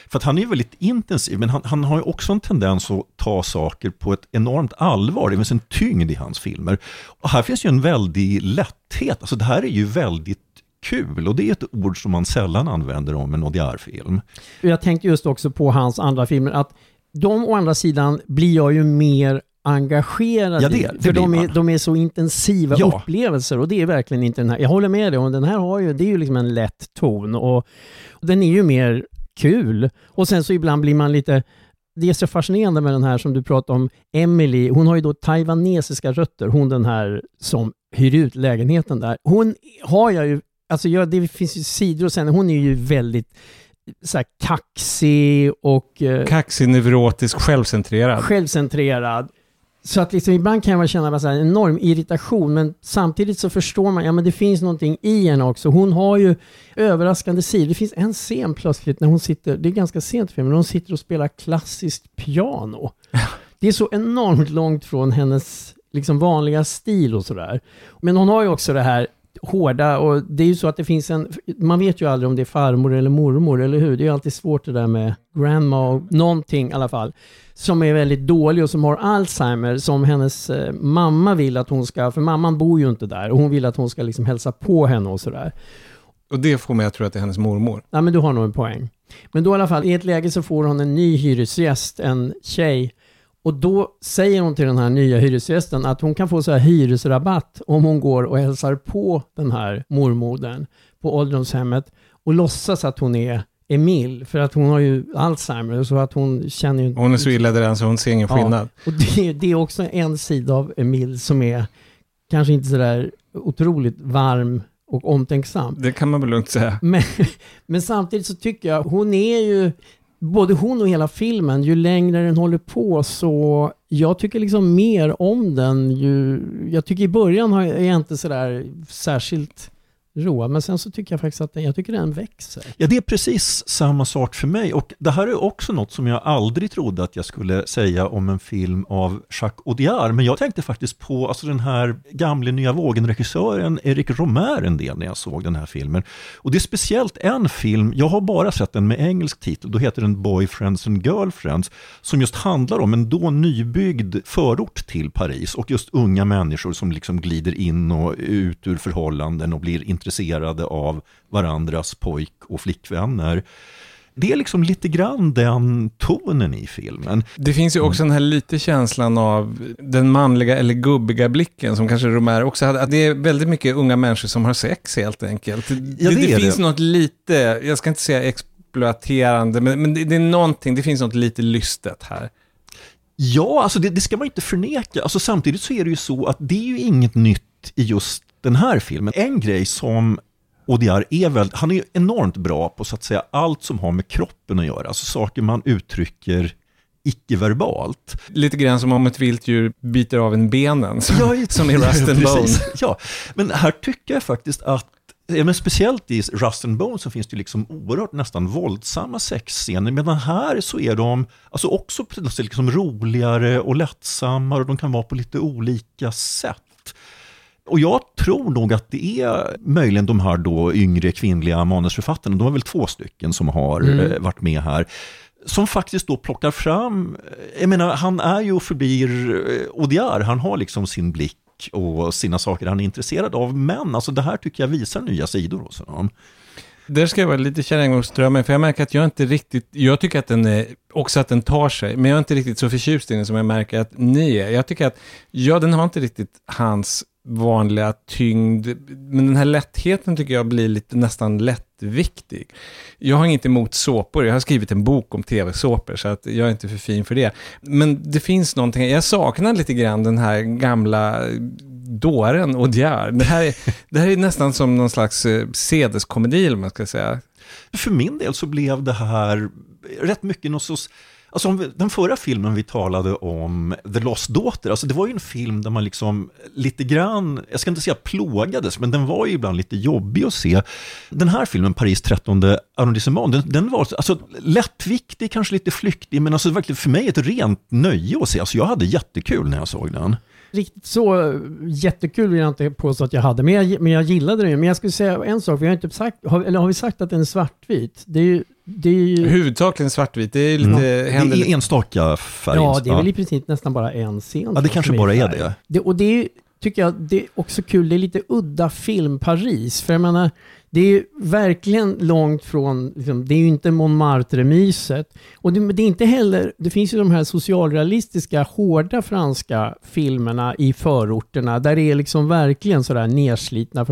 För att han är väldigt intensiv, men han, han har ju också en tendens att ta saker på ett enormt allvar. Det finns en tyngd i hans filmer. Och här finns ju en väldig lätthet. Alltså det här är ju väldigt kul och det är ett ord som man sällan använder om en Audiard-film. Jag tänkte just också på hans andra filmer, att de å andra sidan blir jag ju mer engagerad Ja, det- i. det För blir de är, de är så intensiva Ja. upplevelser och det är verkligen inte den här. Jag håller med dig om den här har ju, det är ju liksom en lätt ton och, och den är ju mer kul. Och sen så ibland blir man lite det är så fascinerande med den här som du pratade om, Emily, hon har ju då taiwanesiska rötter, hon den här som hyr ut lägenheten där. Hon har jag ju, alltså jag, det finns ju sidor och sen, hon är ju väldigt så här kaxig och eh, Kaxig, neurotisk, självcentrerad. självcentrerad. Så att liksom ibland kan man känna så här enorm irritation, men samtidigt så förstår man, ja men det finns någonting i henne också. Hon har ju överraskande sidor. Det finns en scen plötsligt när hon sitter, det är ganska sent i filmen, hon sitter och spelar klassiskt piano. Det är så enormt långt från hennes liksom vanliga stil och sådär. Men hon har ju också det här hårda och det är ju så att det finns en, man vet ju aldrig om det är farmor eller mormor, eller hur? Det är ju alltid svårt det där med grandma och någonting i alla fall, som är väldigt dålig och som har Alzheimer, som hennes eh, mamma vill att hon ska, för mamman bor ju inte där och hon vill att hon ska liksom hälsa på henne och sådär. Och det får mig att tro att det är hennes mormor. Ja, men du har nog en poäng. Men då i alla fall, i ett läge så får hon en ny hyresgäst, en tjej. Och då säger hon till den här nya hyresgästen att hon kan få så här hyresrabatt om hon går och hälsar på den här mormodern på ålderdomshemmet och låtsas att hon är Emil, för att hon har ju Alzheimer, så att hon känner ju... Hon är så illa däran så hon ser ingen skillnad. Ja, och det, det är också en sida av Emil som är kanske inte sådär otroligt varm och omtänksam. Det kan man väl lugnt säga. Men, men samtidigt så tycker jag, hon är ju, både hon och hela filmen, ju längre den håller på så, jag tycker liksom mer om den ju, jag tycker i början har jag, är jag inte sådär särskilt roa. men sen så tycker jag faktiskt att den, jag tycker den växer. Ja, det är precis samma sak för mig och det här är också något som jag aldrig trodde att jag skulle säga om en film av Jacques Audiard, men jag tänkte faktiskt på alltså den här gamle nya vågen-regissören Eric Romer en del när jag såg den här filmen. Och det är speciellt en film, jag har bara sett den med engelsk titel, då heter den Boyfriends and Girlfriends, som just handlar om en då nybyggd förort till Paris och just unga människor som liksom glider in och ut ur förhållanden och blir intresserade av varandras pojk och flickvänner. Det är liksom lite grann den tonen i filmen. Det finns ju också den här lite känslan av den manliga eller gubbiga blicken som kanske Romero också hade. Att det är väldigt mycket unga människor som har sex helt enkelt. Ja, det, det det, finns det. något lite, jag ska inte säga exploaterande, men, men det, det är någonting, det finns något lite lystet här. Ja, alltså det, det ska man inte förneka. Alltså samtidigt så är det ju så att det är ju inget nytt i just den här filmen. En grej som Audiard är väl, han är ju enormt bra på så att säga allt som har med kroppen att göra, alltså saker man uttrycker icke-verbalt. Lite grann som om ett vilddjur biter av en benen, som, Ja, som i Rust and Bone. Ja, men här tycker jag faktiskt att Ja, men speciellt i Rust and Bone så finns det liksom oerhört nästan våldsamma sexscener, medan här så är de alltså också liksom roligare och lättsammare och de kan vara på lite olika sätt. Och jag tror nog att det är möjligen de här då yngre kvinnliga manusförfattarna, de är väl två stycken som har Mm. eh, varit med här, som faktiskt då plockar fram, eh, jag menar han är ju och förblir eh, Audiard, han har liksom sin blick och sina saker han är intresserad av, men alltså det här tycker jag visar nya sidor hos honom. Där ska jag vara lite kärringångsdrömmen, för jag märker att jag inte riktigt, jag tycker att den är, också att den tar sig, men jag är inte riktigt så förtjust i den som jag märker att ni är. Jag tycker att, ja, den har inte riktigt hans vanliga tyngd, men den här lättheten tycker jag blir lite nästan lättviktig. Jag har inget emot såpor, jag har skrivit en bok om tv-såpor, så att jag är inte för fin för det. Men det finns någonting, jag saknar lite grann den här gamla dåren Audiard. Det här, är, det här är nästan som någon slags eh, sedeskomedi, eller vad man ska säga. För min del så blev det här rätt mycket någon sorts Alltså om vi, den förra filmen vi talade om, The Lost Daughter, alltså det var ju en film där man liksom lite grann, jag ska inte säga plågades, men den var ju ibland lite jobbig att se. Den här filmen, Paris 13 arrondissement, den, den var alltså lättviktig, kanske lite flyktig, men alltså verkligen för mig ett rent nöje att se. Alltså jag hade jättekul när jag såg den. Riktigt så eh, jättekul vill jag inte påstå att jag hade, men jag, men jag gillade den. Men jag skulle säga en sak, vi har inte sagt, har, eller har vi sagt att den är svartvit? Det är ju, det är ju, Huvudsakligen svartvit, det är lite... Det händer är enstaka färger. ja, det är väl i princip nästan bara en scen. Ja, det kanske bara är det. det. Och det är tycker jag, det är också kul, det är lite udda film-Paris. För jag menar, det är ju verkligen långt från, liksom, det är ju inte Montmartre-myset. Och det, det är inte heller, det finns ju de här socialrealistiska, hårda franska filmerna i förorterna, där det är liksom verkligen sådär nedslitna.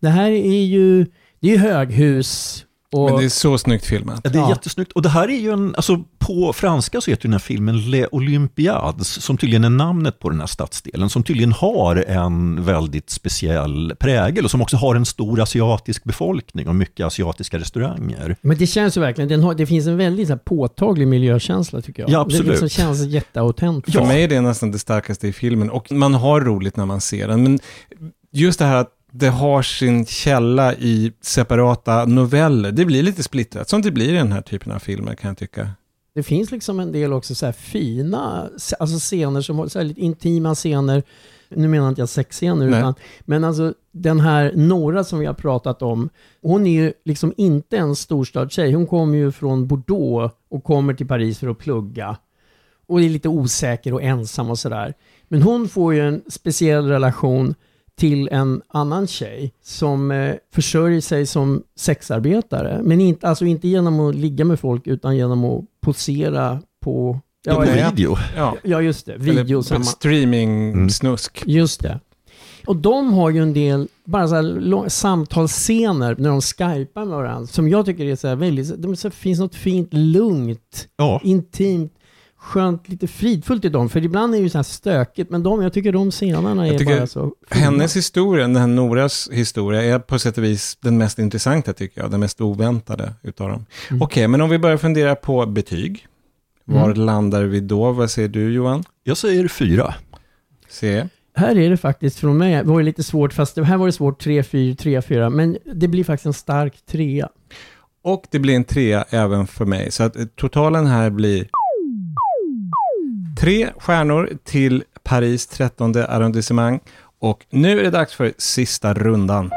Det här är ju, det är ju höghus, och, Men det är så snyggt filmat. Ja, det är Ja. jättesnyggt. Och det här är ju en, alltså på franska så heter den här filmen Les Olympiades, som tydligen är namnet på den här stadsdelen, som tydligen har en väldigt speciell prägel och som också har en stor asiatisk befolkning och mycket asiatiska restauranger. Men det känns ju verkligen, den har, det finns en väldigt så här, påtaglig miljökänsla tycker jag. Ja, absolut. Det liksom känns jätteautentiskt. För mig är det nästan det starkaste i filmen och man har roligt när man ser den. Men just det här att det har sin källa i separata noveller, det blir lite splittrat, som det blir i den här typen av filmer kan jag tycka. Det finns liksom en del också så här fina alltså scener som så här lite intima scener. Nu menar inte jag sexscener, utan, men alltså den här Nora som vi har pratat om, hon är ju liksom inte en storstadstjej. Hon kommer ju från Bordeaux och kommer till Paris för att plugga. Och är lite osäker och ensam och sådär. Men hon får ju en speciell relation till en annan tjej som eh, försörjer sig som sexarbetare. Men inte, alltså inte genom att ligga med folk utan genom att posera på... Ja, Ja, på ja, video. Ja. ja just det. Video. Eller samma- streaming-snusk. Just det. Och de har ju en del bara så här samtalsscener när de skypar med varandra som jag tycker är så här väldigt, det finns något fint lugnt, Ja. intimt, skönt, lite fridfullt i dem. För ibland är det ju så här stökigt, men de, jag tycker de scenerna är bara så fina. Hennes historia, den här Noras historia, är på sätt och vis den mest intressanta tycker jag, den mest oväntade utav dem. Mm. Okej, men om vi börjar fundera på betyg, var Mm. landar vi då? Vad säger du Johan? Jag säger fyra. Se. Här är det faktiskt från mig, det var ju lite svårt, fast det här var det svårt 3-4, 3-4, men det blir faktiskt en stark trea. Och det blir en trea även för mig, så att totalen här blir tre stjärnor till Paris 13 arrondissement. Och nu är det dags för sista rundan.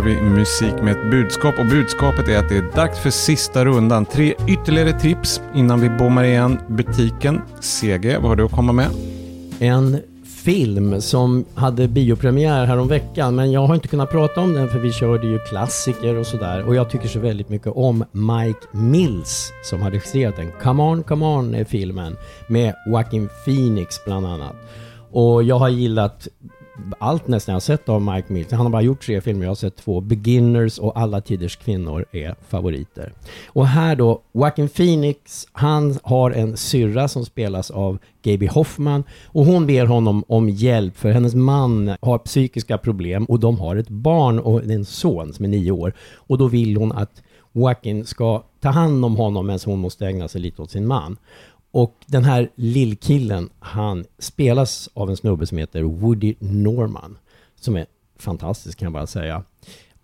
Och vi musik med ett budskap och budskapet är att det är dags för sista rundan. Tre ytterligare tips innan vi bommar igen butiken. CG, vad har du att komma med? En film som hade biopremiär häromveckan, men jag har inte kunnat prata om den för vi körde ju klassiker och sådär. Och jag tycker så väldigt mycket om Mike Mills som har regisserat den. Come on, come on är filmen med Joaquin Phoenix bland annat. Och jag har gillat allt nästan jag har sett av Mike Mills. Han har bara gjort tre filmer, jag har sett två. Beginners och Alla tiders kvinnor är favoriter. Och här då, Joaquin Phoenix, han har en syrra som spelas av Gaby Hoffman och hon ber honom om hjälp för hennes man har psykiska problem och de har ett barn och en son som är nio år. Och då vill hon att Joaquin ska ta hand om honom medan hon måste ägna sig lite åt sin man. Och den här lillkillen, han spelas av en snubbe som heter Woody Norman. Som är fantastisk kan jag bara säga.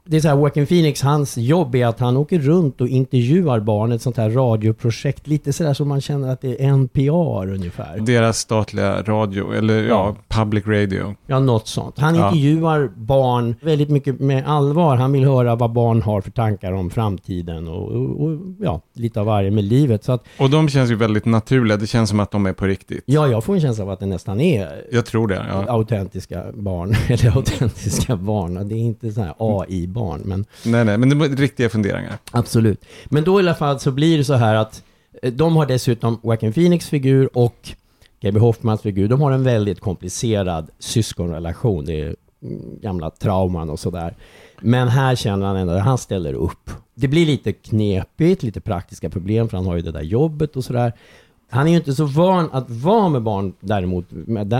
Det är så här, Joaquin Phoenix, hans jobb är att han åker runt och intervjuar barn, ett sånt här radioprojekt. Lite sådär som man känner att det är NPR ungefär. Deras statliga radio, eller ja, public radio. Ja, något sånt. Han Ja. intervjuar barn väldigt mycket med allvar. Han vill höra vad barn har för tankar om framtiden och, och, och ja, lite av varje med livet. Så att, Och de känns ju väldigt naturliga, det känns som att de är på riktigt. ja, jag får en känsla av att det nästan är Jag tror det, ja. autentiska barn. Eller autentiska barn. Det är inte så här AI-barn, men Nej, nej, men det var riktiga funderingar. absolut. Men då i alla fall så blir det så här att eh, de har dessutom Joaquin Phoenix figur och Gaby Hoffmans figur. De har en väldigt komplicerad syskonrelation. Det är mm, gamla trauman och sådär. Men här känner han ändå att han ställer upp. Det blir lite knepigt, lite praktiska problem för han har ju det där jobbet och sådär. Han är ju inte så van att vara med barn däremot,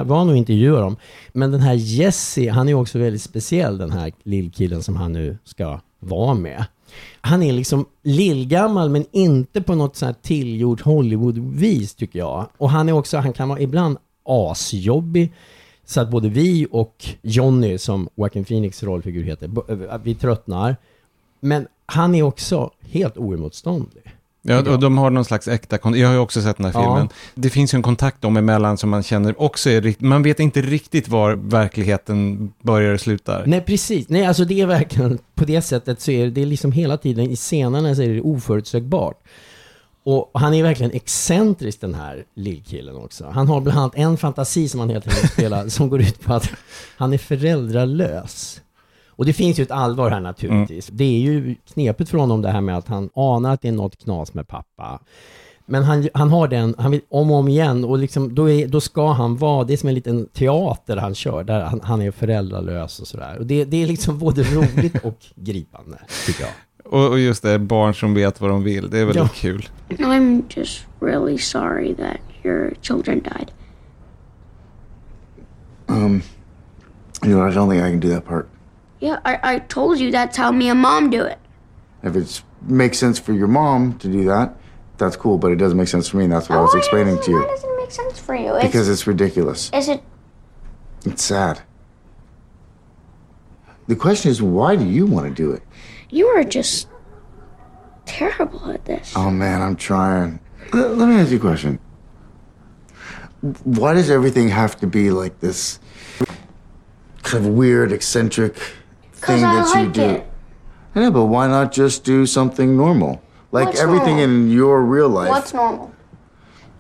van att intervjua dem. Men den här Jesse, han är ju också väldigt speciell den här lillkillen som han nu ska vara med. Han är liksom lillgammal men inte på något så här tillgjort Hollywood-vis tycker jag. Och han är också, han kan vara ibland asjobbig. Så att både vi och Johnny, som Joaquin Phoenix rollfigur heter, vi tröttnar. Men han är också helt oemotståndlig. Ja, och de har någon slags äkta kontakt. Jag har ju också sett den här Ja. filmen. Det finns ju en kontakt dem emellan som man känner också är Man vet inte riktigt var verkligheten börjar och slutar. Nej, precis. Nej, alltså det är verkligen, på det sättet så är det, det är liksom hela tiden, i scenerna så är det oförutsägbart. Och han är verkligen excentrisk den här lillkillen också. Han har bland annat en fantasi som han helt enkelt spelar, som går ut på att han är föräldralös. Och det finns ju ett allvar här naturligtvis. Det är ju knepigt för honom det här med att han anar att det är något knas med pappa. Men han, han har den, han vill om och om igen och liksom, då, är, då ska han vara, det är som en liten teater han kör, där han, han är föräldralös och sådär. Och det, det är liksom både roligt och gripande, tycker jag. Och, och just det, barn som vet vad de vill. Det är väldigt Ja. kul. I'm just really sorry that your children died. Um, you know, I don't think I can do that part. Yeah, I, I told you that's how me and mom do it. If it makes sense for your mom to do that, that's cool. But it doesn't make sense for me, and that's what I was oh, explaining doesn't- to Why you. does it make sense for you? Because it's ridiculous. is it It's sad. The question is, why do you want to do it? you are just terrible at this. Oh man, I'm trying. Let, let me ask you a question. Why does everything have to be like this kind of weird, eccentric thing I that you like do? it. Yeah, but why not just do something normal? Like What's everything normal? in your real life. What's normal?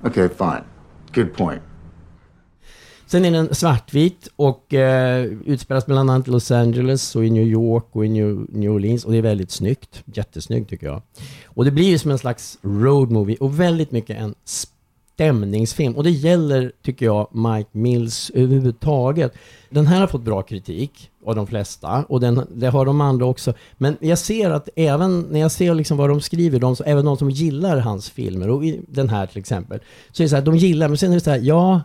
Okay, fine. Good point. Sen är den svartvit och eh, utspelas bland annat i Los Angeles och i New York och i New, New Orleans och det är väldigt snyggt. Jättesnyggt tycker jag. Och det blir ju som en slags road movie och väldigt mycket en stämningsfilm. Och det gäller, tycker jag, Mike Mills överhuvudtaget. Den här har fått bra kritik av de flesta och den, det har de andra också. Men jag ser att även när jag ser liksom vad de skriver, de, även de som gillar hans filmer, och den här till exempel, så är det så här, de gillar, men sen är det så här, ja,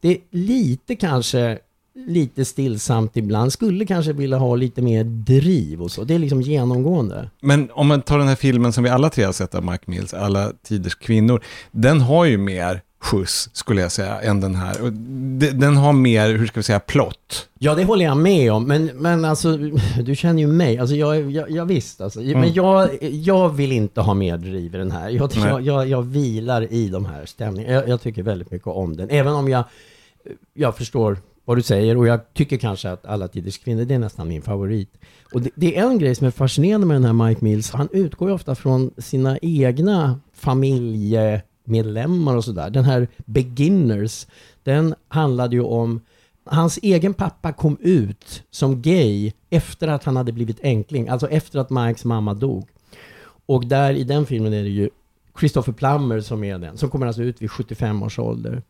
det är lite kanske lite stillsamt ibland. Skulle kanske vilja ha lite mer driv och så. Det är liksom genomgående. Men om man tar den här filmen som vi alla tre har sett av Mike Mills, Alla tiders kvinnor, den har ju mer skjuts, skulle jag säga, än den här. Den har mer, hur ska vi säga, plott. Ja, det håller jag med om. Men, men alltså, du känner ju mig. Alltså, jag, jag, jag visst alltså. Men jag, jag vill inte ha mer driv i den här. Jag, jag, jag, jag vilar i de här stämningarna. Jag, jag tycker väldigt mycket om den. Även om jag, jag förstår vad du säger och jag tycker kanske att Alla tiders kvinnor, det är nästan min favorit. Och det, det är en grej som är fascinerande med den här Mike Mills. Han utgår ju ofta från sina egna familjemedlemmar och sådär. Den här Beginners, den handlade ju om Hans egen pappa kom ut som gay efter att han hade blivit enkling, alltså efter att Mikes mamma dog. Och där i den filmen är det ju Christopher Plummer som är den, som kommer alltså ut vid 75 års ålder.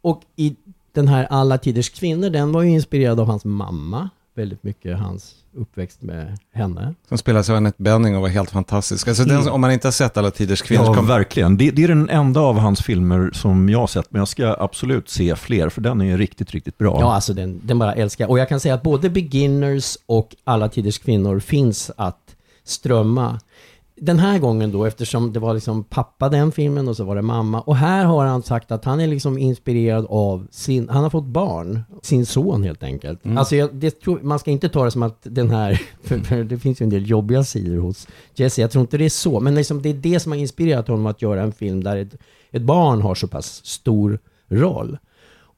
Och i den här Alla tiders kvinnor, den var ju inspirerad av hans mamma. Väldigt mycket hans uppväxt med henne. Som spelas av Annette Bening och var helt fantastisk. Alltså den, om man inte har sett Alla tiders kvinnor, Ja, kom, verkligen. Det, det är den enda av hans filmer som jag har sett, men jag ska absolut se fler, för den är riktigt, riktigt bra. Ja, alltså den, den bara älskar. Och jag kan säga att både Beginners och Alla tiders kvinnor finns att strömma. Den här gången då, eftersom det var liksom pappa den filmen och så var det mamma. Och här har han sagt att han är liksom inspirerad av sin, han har fått barn, sin son helt enkelt. Alltså jag, det tror, man ska inte ta det som att den här, för, för det finns ju en del jobbiga sidor hos Jesse, jag tror inte det är så. Men liksom det är det som har inspirerat honom att göra en film där ett, ett barn har så pass stor roll.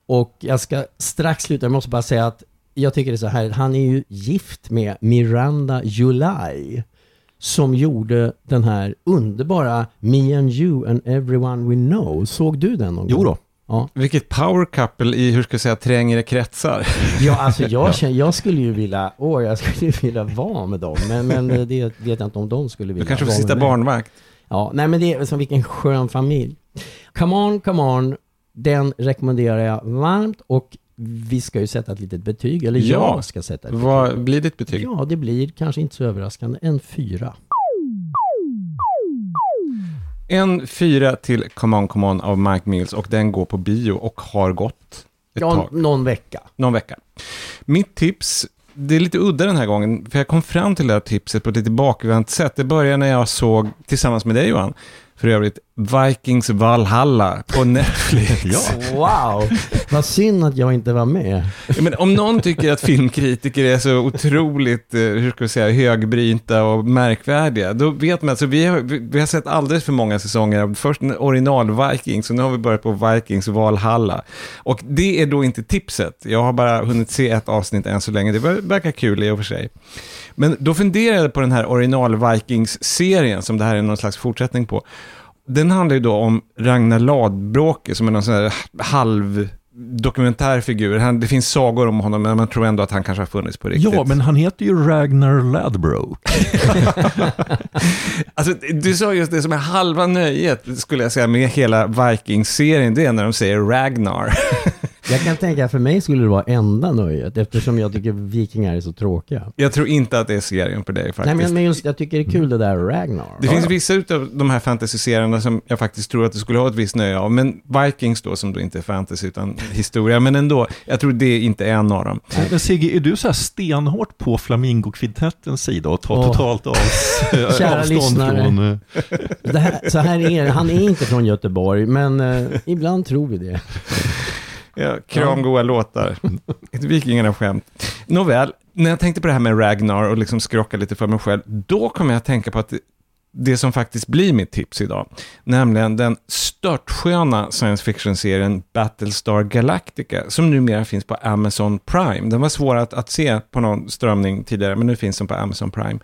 Och jag ska strax sluta, jag måste bara säga att jag tycker det är så här, han är ju gift med Miranda July som gjorde den här underbara Me and You and Everyone We Know. Såg du den någon Jo gång? då. Ja, vilket power couple i, hur ska jag säga, trängre kretsar. ja alltså jag, känner, jag skulle ju vilja, åh jag skulle ju vilja vara med dem, men, men eh, det vet jag inte om de skulle vilja Du kanske får sitta barnvakt. Ja, nej men det är som vilken skön familj. Come on, come on, den rekommenderar jag varmt och vi ska ju sätta ett litet betyg, eller Ja. jag ska sätta ett Vad betyg. blir ditt betyg? Ja, det blir kanske inte så överraskande, en fyra. En fyra till Come On Come On av Mike Mills och den går på bio och har gått ett Ja, tag. någon vecka. Någon vecka. Mitt tips, det är lite udda den här gången, för jag kom fram till det här tipset på ett lite bakvänt sätt. Det började när jag såg, tillsammans med dig Johan, för övrigt, Vikings Valhalla på Netflix. Ja. Wow! Vad synd att jag inte var med. Men om någon tycker att filmkritiker är så otroligt, eh, hur ska vi säga, högbrinta och märkvärdiga, då vet man, alltså vi har, vi, har sett alldeles för många säsonger av först original Vikings och nu har vi börjat på Vikings Valhalla. Och det är då inte tipset, jag har bara hunnit se ett avsnitt än så länge, det ver- verkar kul i och för sig. Men då funderade jag på den här original Vikings-serien som det här är någon slags fortsättning på. Den handlar ju då om Ragnar Ladbrokes som är någon sån här halv dokumentärfigur. Han, det finns sagor om honom, men man tror ändå att han kanske har funnits på riktigt. Ja, men han heter ju Ragnar Ladbroke. Alltså, du sa just det som är halva nöjet, skulle jag säga, med hela Vikings-serien, det är när de säger Ragnar. Jag kan tänka att för mig skulle det vara enda nöjet eftersom jag tycker vikingar är så tråkiga. Jag tror inte att det är serien för dig faktiskt. Nej men, men just jag tycker det är kul det där Ragnar. Det finns vissa av de här fantasy-serierna som jag faktiskt tror att du skulle ha ett visst nöje av. Men Vikings då, som då inte är fantasy utan historia, men ändå, jag tror det inte är en av dem. Men Sigge, är du så här stenhårt på Flamingokvintettens sida och tar Åh. totalt av, Kära avstånd lyssnare. från... eh, Det här, så här är det. Han är inte från Göteborg, men eh, ibland tror vi det. Ja, kramgoa låtar. Ett vikingarna-skämt. Nåväl, när jag tänkte på det här med Ragnar och liksom skrocka lite för mig själv, då kom jag att tänka på att det, det som faktiskt blir mitt tips idag, nämligen den störtsköna science fiction-serien Battlestar Galactica, som numera finns på Amazon Prime. Den var svår att, att se på någon strömning tidigare, men nu finns den på Amazon Prime.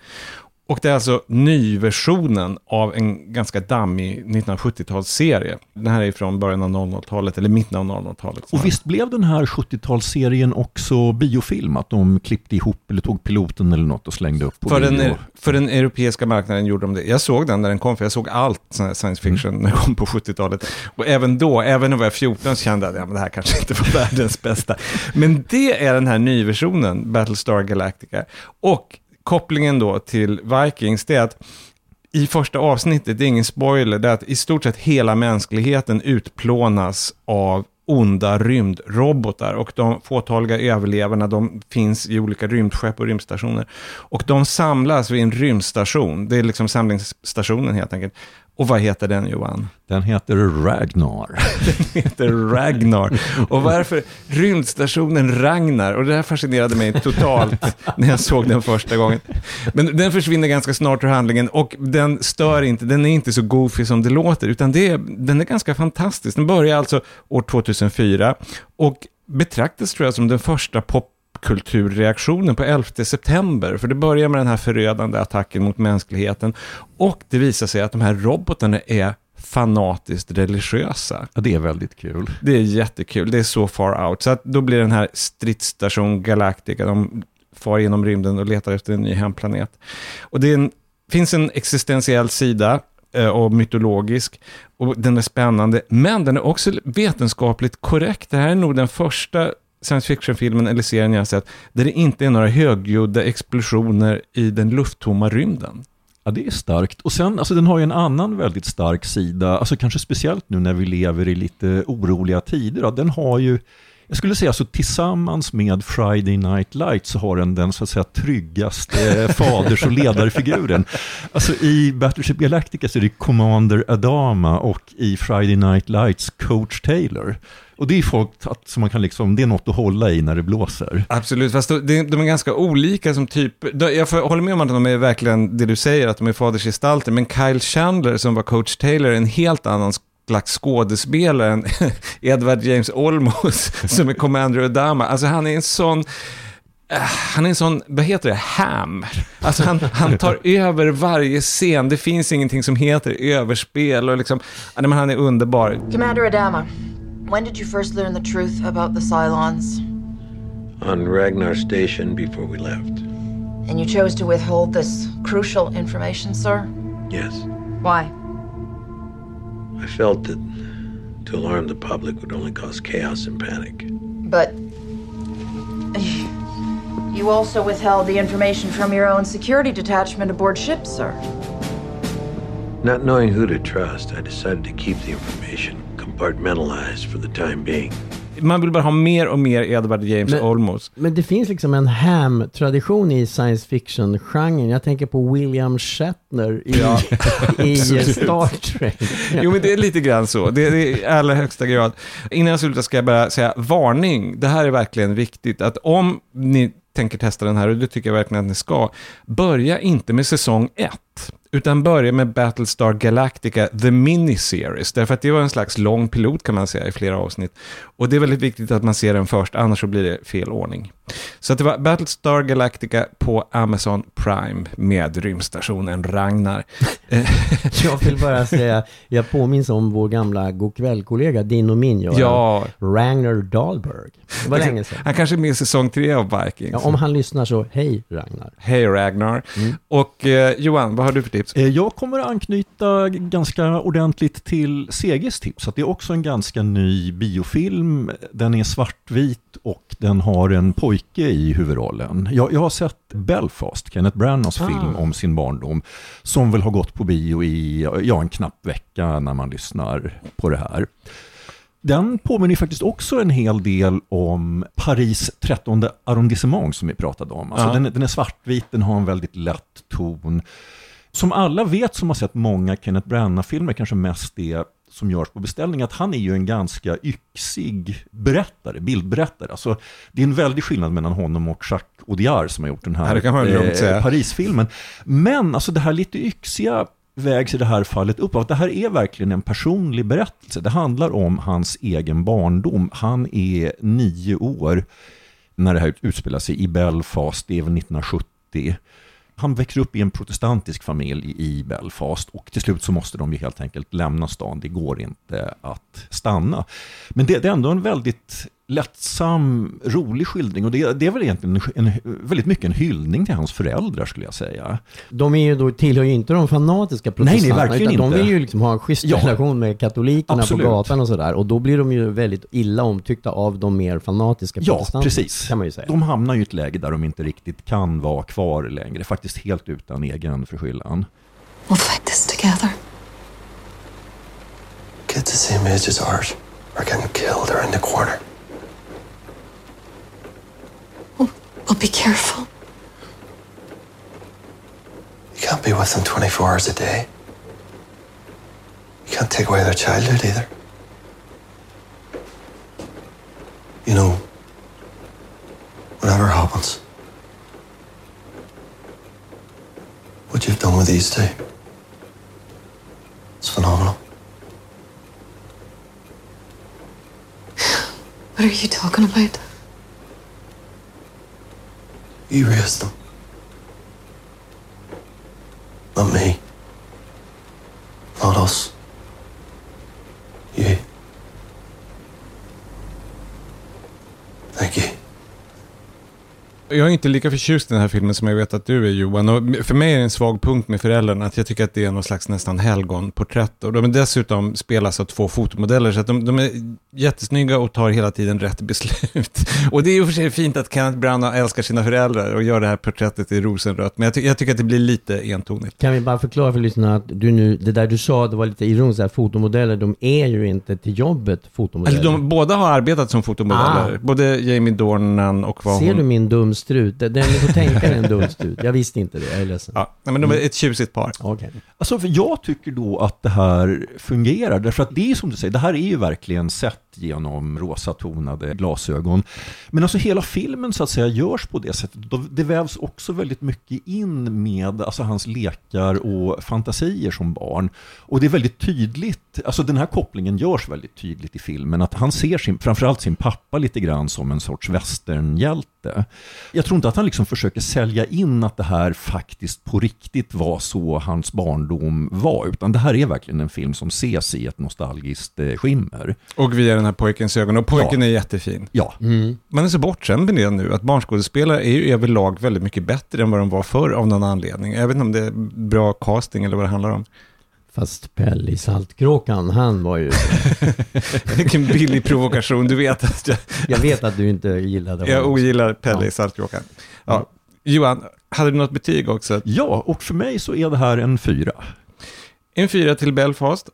Och det är alltså nyversionen av en ganska dammig 1970-talsserie. Den här är från början av 00-talet, eller mitten av 00-talet. Och visst blev den här 70-talsserien också biofilm? Att de klippte ihop eller tog piloten eller något och slängde upp på För den, för den europeiska marknaden gjorde de det. Jag såg den när den kom, för jag såg allt science fiction när den kom på 70-talet. Och även då, även när jag var 14, så kände jag att ja, men det här kanske inte var världens bästa. Men det är den här nyversionen, Battlestar Galactica. Och kopplingen då till Vikings, det är att i första avsnittet, det är ingen spoiler, det är att i stort sett hela mänskligheten utplånas av onda rymdrobotar och de fåtaliga överlevarna de finns i olika rymdskepp och rymdstationer. Och de samlas vid en rymdstation, det är liksom samlingsstationen helt enkelt. Och vad heter den Johan? Den heter Ragnar. Den heter Ragnar. Och varför rymdstationen Ragnar? Och det här fascinerade mig totalt när jag såg den första gången. Men den försvinner ganska snart ur handlingen och den stör inte, den är inte så goofy som det låter, utan det är, den är ganska fantastisk. Den börjar alltså år 2004 och betraktas tror jag som den första popkulturreaktionen på 11 september. För det börjar med den här förödande attacken mot mänskligheten och det visar sig att de här robotarna är fanatiskt religiösa. Ja, det är väldigt kul. Det är jättekul, det är så far out. Så att då blir den här stridsstation Galactica, de far genom rymden och letar efter en ny hemplanet. Och det en, finns en existentiell sida eh, och mytologisk, och den är spännande, men den är också vetenskapligt korrekt. Det här är nog den första science fiction-filmen eller serien jag har sett, där det inte är några högljudda explosioner i den lufttomma rymden. Ja, det är starkt. Och sen, alltså den har ju en annan väldigt stark sida, alltså kanske speciellt nu när vi lever i lite oroliga tider. Då. Den har ju, jag skulle säga så tillsammans med Friday Night Lights så har den den så att säga tryggaste faders och ledarfiguren. Alltså i Battleship Galactica så är det Commander Adama och i Friday Night Lights Coach Taylor. Och det är folk som man kan liksom, det är något att hålla i när det blåser. Absolut, fast de, är ganska olika som typ, jag håller med om att de är verkligen det du säger, att de är fadersgestalter, men Kyle Chandler som var coach Taylor är en helt annan slags skådespelare än Edward James Olmos som är Commander Adama. Alltså han är en sån, eh, han är en sån, vad heter det, ham. Alltså han, han tar över varje scen, det finns ingenting som heter överspel och liksom, nej, men han är underbar. Commander Adama, when did you first learn the truth about the Cylons? On Ragnar Station before we left. And you chose to withhold this crucial information, sir? Yes. Why? I felt that to alarm the public would only cause chaos and panic. But you also withheld the information from your own security detachment aboard ship, sir. Not knowing who to trust, I decided to keep the information compartmentalized for the time being. Man vill bara ha mer och mer Edward James Men- Olmos. Men det finns liksom en ham-tradition i science fiction-genren. Jag tänker på William Shatner i, i absolut. Star Trek. Jo, men det är lite grann så. Det är, det är i allra högsta grad. Innan jag slutar ska jag bara säga varning. Det här är verkligen viktigt. Att om ni tänker testa den här, och det tycker jag verkligen att ni ska, börja inte med säsong 1. Utan börja med Battlestar Galactica, the miniseries. Därför att det var en slags lång pilot kan man säga i flera avsnitt. Och det är väldigt viktigt att man ser den först, annars så blir det fel ordning. Så det var Battlestar Galactica på Amazon Prime med rymdstationen Ragnar. Jag vill bara säga, jag påminns om vår gamla Go'kväll-kollega, din och min. Ja. Ragnar Dahlberg. Det var länge sedan. Han kanske är med i säsong tre av Vikings. Ja, om han lyssnar så, hej Ragnar. Hej Ragnar. Mm. Och eh, Johan, vad har du för tips? Eh, Jag kommer att anknyta ganska ordentligt till Seges tips. Att det är också en ganska ny biofilm. Den är svartvit och den har en pojke i huvudrollen. Jag, jag har sett Belfast, Kenneth Branaghs Ah. film om sin barndom, som väl har gått på bio i ja, en knapp vecka när man lyssnar på det här. Den påminner faktiskt också en hel del om Paris 13 arrondissement som vi pratade om. Alltså Ja. den, den är svartvit, den har en väldigt lätt ton. Som alla vet som har sett många Kenneth Branagh-filmer, kanske mest det som görs på beställning, att han är ju en ganska yxig berättare, bildberättare. Alltså, det är en väldig skillnad mellan honom och Jacques Audiard som har gjort den här säga. Parisfilmen. Men alltså det här lite yxiga vägs i det här fallet upp av att det här är verkligen en personlig berättelse. Det handlar om hans egen barndom. Han är nio år när det här utspelar sig i Belfast, det är väl 1970. Han växer upp i en protestantisk familj i Belfast och till slut så måste de ju helt enkelt lämna stan. Det går inte att stanna. Men det, det är ändå en väldigt lättsam, rolig skildring och det, det är väl egentligen en, en, väldigt mycket en hyllning till hans föräldrar skulle jag säga. De är ju då, tillhör ju inte de fanatiska Nej, nej, protestanterna, verkligen utan de inte. vill ju liksom ha en schysst Ja. relation med katolikerna Absolut. på gatan och sådär. Och då blir de ju väldigt illa omtyckta av de mer fanatiska Ja, protestanterna. precis. Kan man ju säga. De hamnar ju i ett läge där de inte riktigt kan vara kvar längre, faktiskt helt utan egen förskyllan. We'll fight this together. Kids the same age as ours are getting killed or in the corner. We'll be careful. You can't be with them 24 hours a day. You can't take away their childhood either. You know, whatever happens, what you've done with these two, it's phenomenal. What are you talking about? You raised them. Not me. Not us. You. Thank you. Jag är inte lika förtjust i den här filmen som jag vet att du är Johan. Och för mig är det en svag punkt med föräldrarna att jag tycker att det är någon slags nästan helgonporträtt. Och de är dessutom spelas av två fotomodeller så att de, de är jättesnygga och tar hela tiden rätt beslut. Och det är ju för sig fint att Kenneth Branagh älskar sina föräldrar och gör det här porträttet i rosenrött. Men jag, ty jag tycker att det blir lite entonigt. Kan vi bara förklara för lyssnarna att du nu, det där du sa, det var lite ironiskt, att fotomodeller, de är ju inte till jobbet fotomodeller. Alltså, de båda har arbetat som fotomodeller. Ah. Både Jamie Dornan och vad Ser hon... du min dumstrut? Den, får tänka dig en dumstrut. Jag visste inte det, jag är ledsen. Ja, nej, men de är ett tjusigt par. Okej. Alltså, för jag tycker då att det här fungerar, därför att det är som du säger, det här är ju verkligen sett genom rosatonade glasögon. Men alltså hela filmen så att säga görs på det sättet. Det vävs också väldigt mycket in med alltså, hans lekar och fantasier som barn. Och det är väldigt tydligt, alltså den här kopplingen görs väldigt tydligt i filmen, att han ser sin, framförallt sin pappa lite grann som en sorts västernhjälte. Jag tror inte att han liksom försöker sälja in att det här faktiskt på riktigt var så hans barndom var, utan det här är verkligen en film som ses i ett nostalgiskt eh, skimmer. Och via den här pojkens ögon. Och pojken Ja. är jättefin. Ja, Man är så bortskämd med det nu, att barnskådespelare är ju överlag väldigt mycket bättre än vad de var förr av någon anledning. Jag vet inte om det är bra casting eller vad det handlar om. Fast Pelle i Saltkråkan, han var ju... Vilken billig provokation, du vet att jag... jag vet att du inte gillade honom. Jag ogillar Pelle ja. i Saltkråkan. Ja. Johan, hade du något betyg också? Ja, och för mig så är det här en fyra. En fyra till Belfast.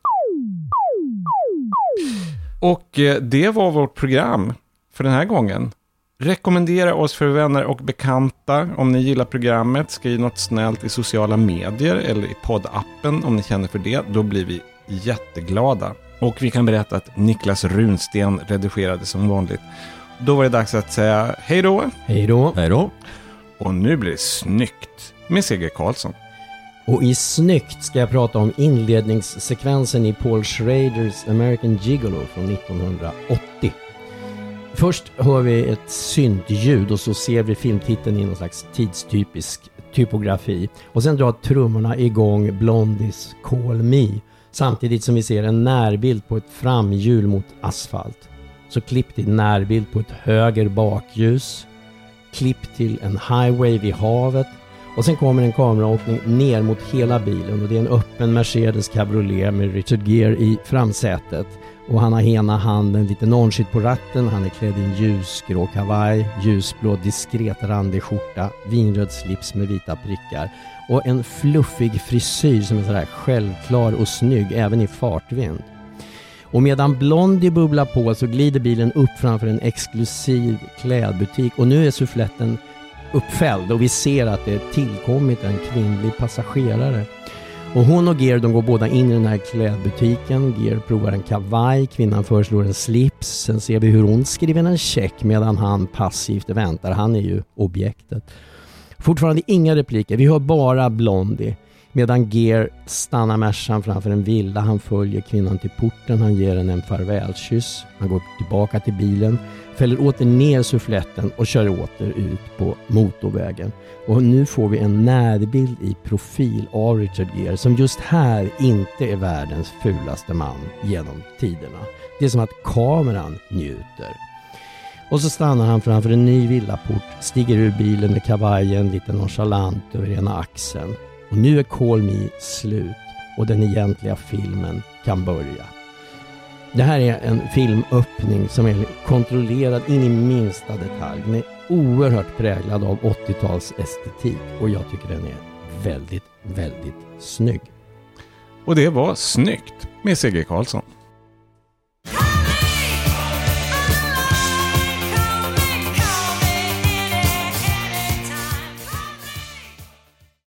Och eh, det var vårt program för den här gången. Rekommendera oss för vänner och bekanta om ni gillar programmet. Skriv något snällt i sociala medier eller i poddappen om ni känner för det. Då blir vi jätteglada. Och vi kan berätta att Niklas Runsten redigerade som vanligt. Då var det dags att säga hej då. Hej då. Hej då. Och nu blir det snyggt med Sigge Karlsson. Och i snyggt ska jag prata om inledningssekvensen i Paul Schraders American Gigolo från 1980. Först hör vi ett syntljud och så ser vi filmtiteln i någon slags tidstypisk typografi. Och sen drar trummorna igång Blondies Call Me samtidigt som vi ser en närbild på ett framhjul mot asfalt. Så klipp till närbild på ett höger bakljus. Klipp till en highway vid havet och sen kommer en kameraåkning ner mot hela bilen och det är en öppen Mercedes cabriolet med Richard Gere i framsätet. Och han har ena handen lite nonchigt på ratten, han är klädd i en ljusgrå kavaj, ljusblå diskret randig skjorta, vinröd slips med vita prickar och en fluffig frisyr som är sådär självklar och snygg även i fartvind. Och medan Blondie bubblar på så glider bilen upp framför en exklusiv klädbutik och nu är suffletten uppfälld och vi ser att det tillkommit en kvinnlig passagerare. Och hon och Ger de går båda in i den här klädbutiken. Ger provar en kavaj, kvinnan föreslår en slips. Sen ser vi hur hon skriver en check medan han passivt väntar. Han är ju objektet. Fortfarande inga repliker, vi hör bara Blondie. Medan Ger stannar Mercan framför en villa. Han följer kvinnan till porten, han ger henne en farvälkyss. Han går tillbaka till bilen fäller åter ner suffletten och kör åter ut på motorvägen. Och nu får vi en närbild i profil av Richard Gere som just här inte är världens fulaste man genom tiderna. Det är som att kameran njuter. Och så stannar han framför en ny villaport, stiger ur bilen med kavajen lite nonchalant över ena axeln. Och nu är Call Me slut och den egentliga filmen kan börja. Det här är en filmöppning som är kontrollerad in i minsta detalj. Den är oerhört präglad av 80-tals estetik och jag tycker den är väldigt, väldigt snygg. Och det var snyggt med C.G. Karlsson.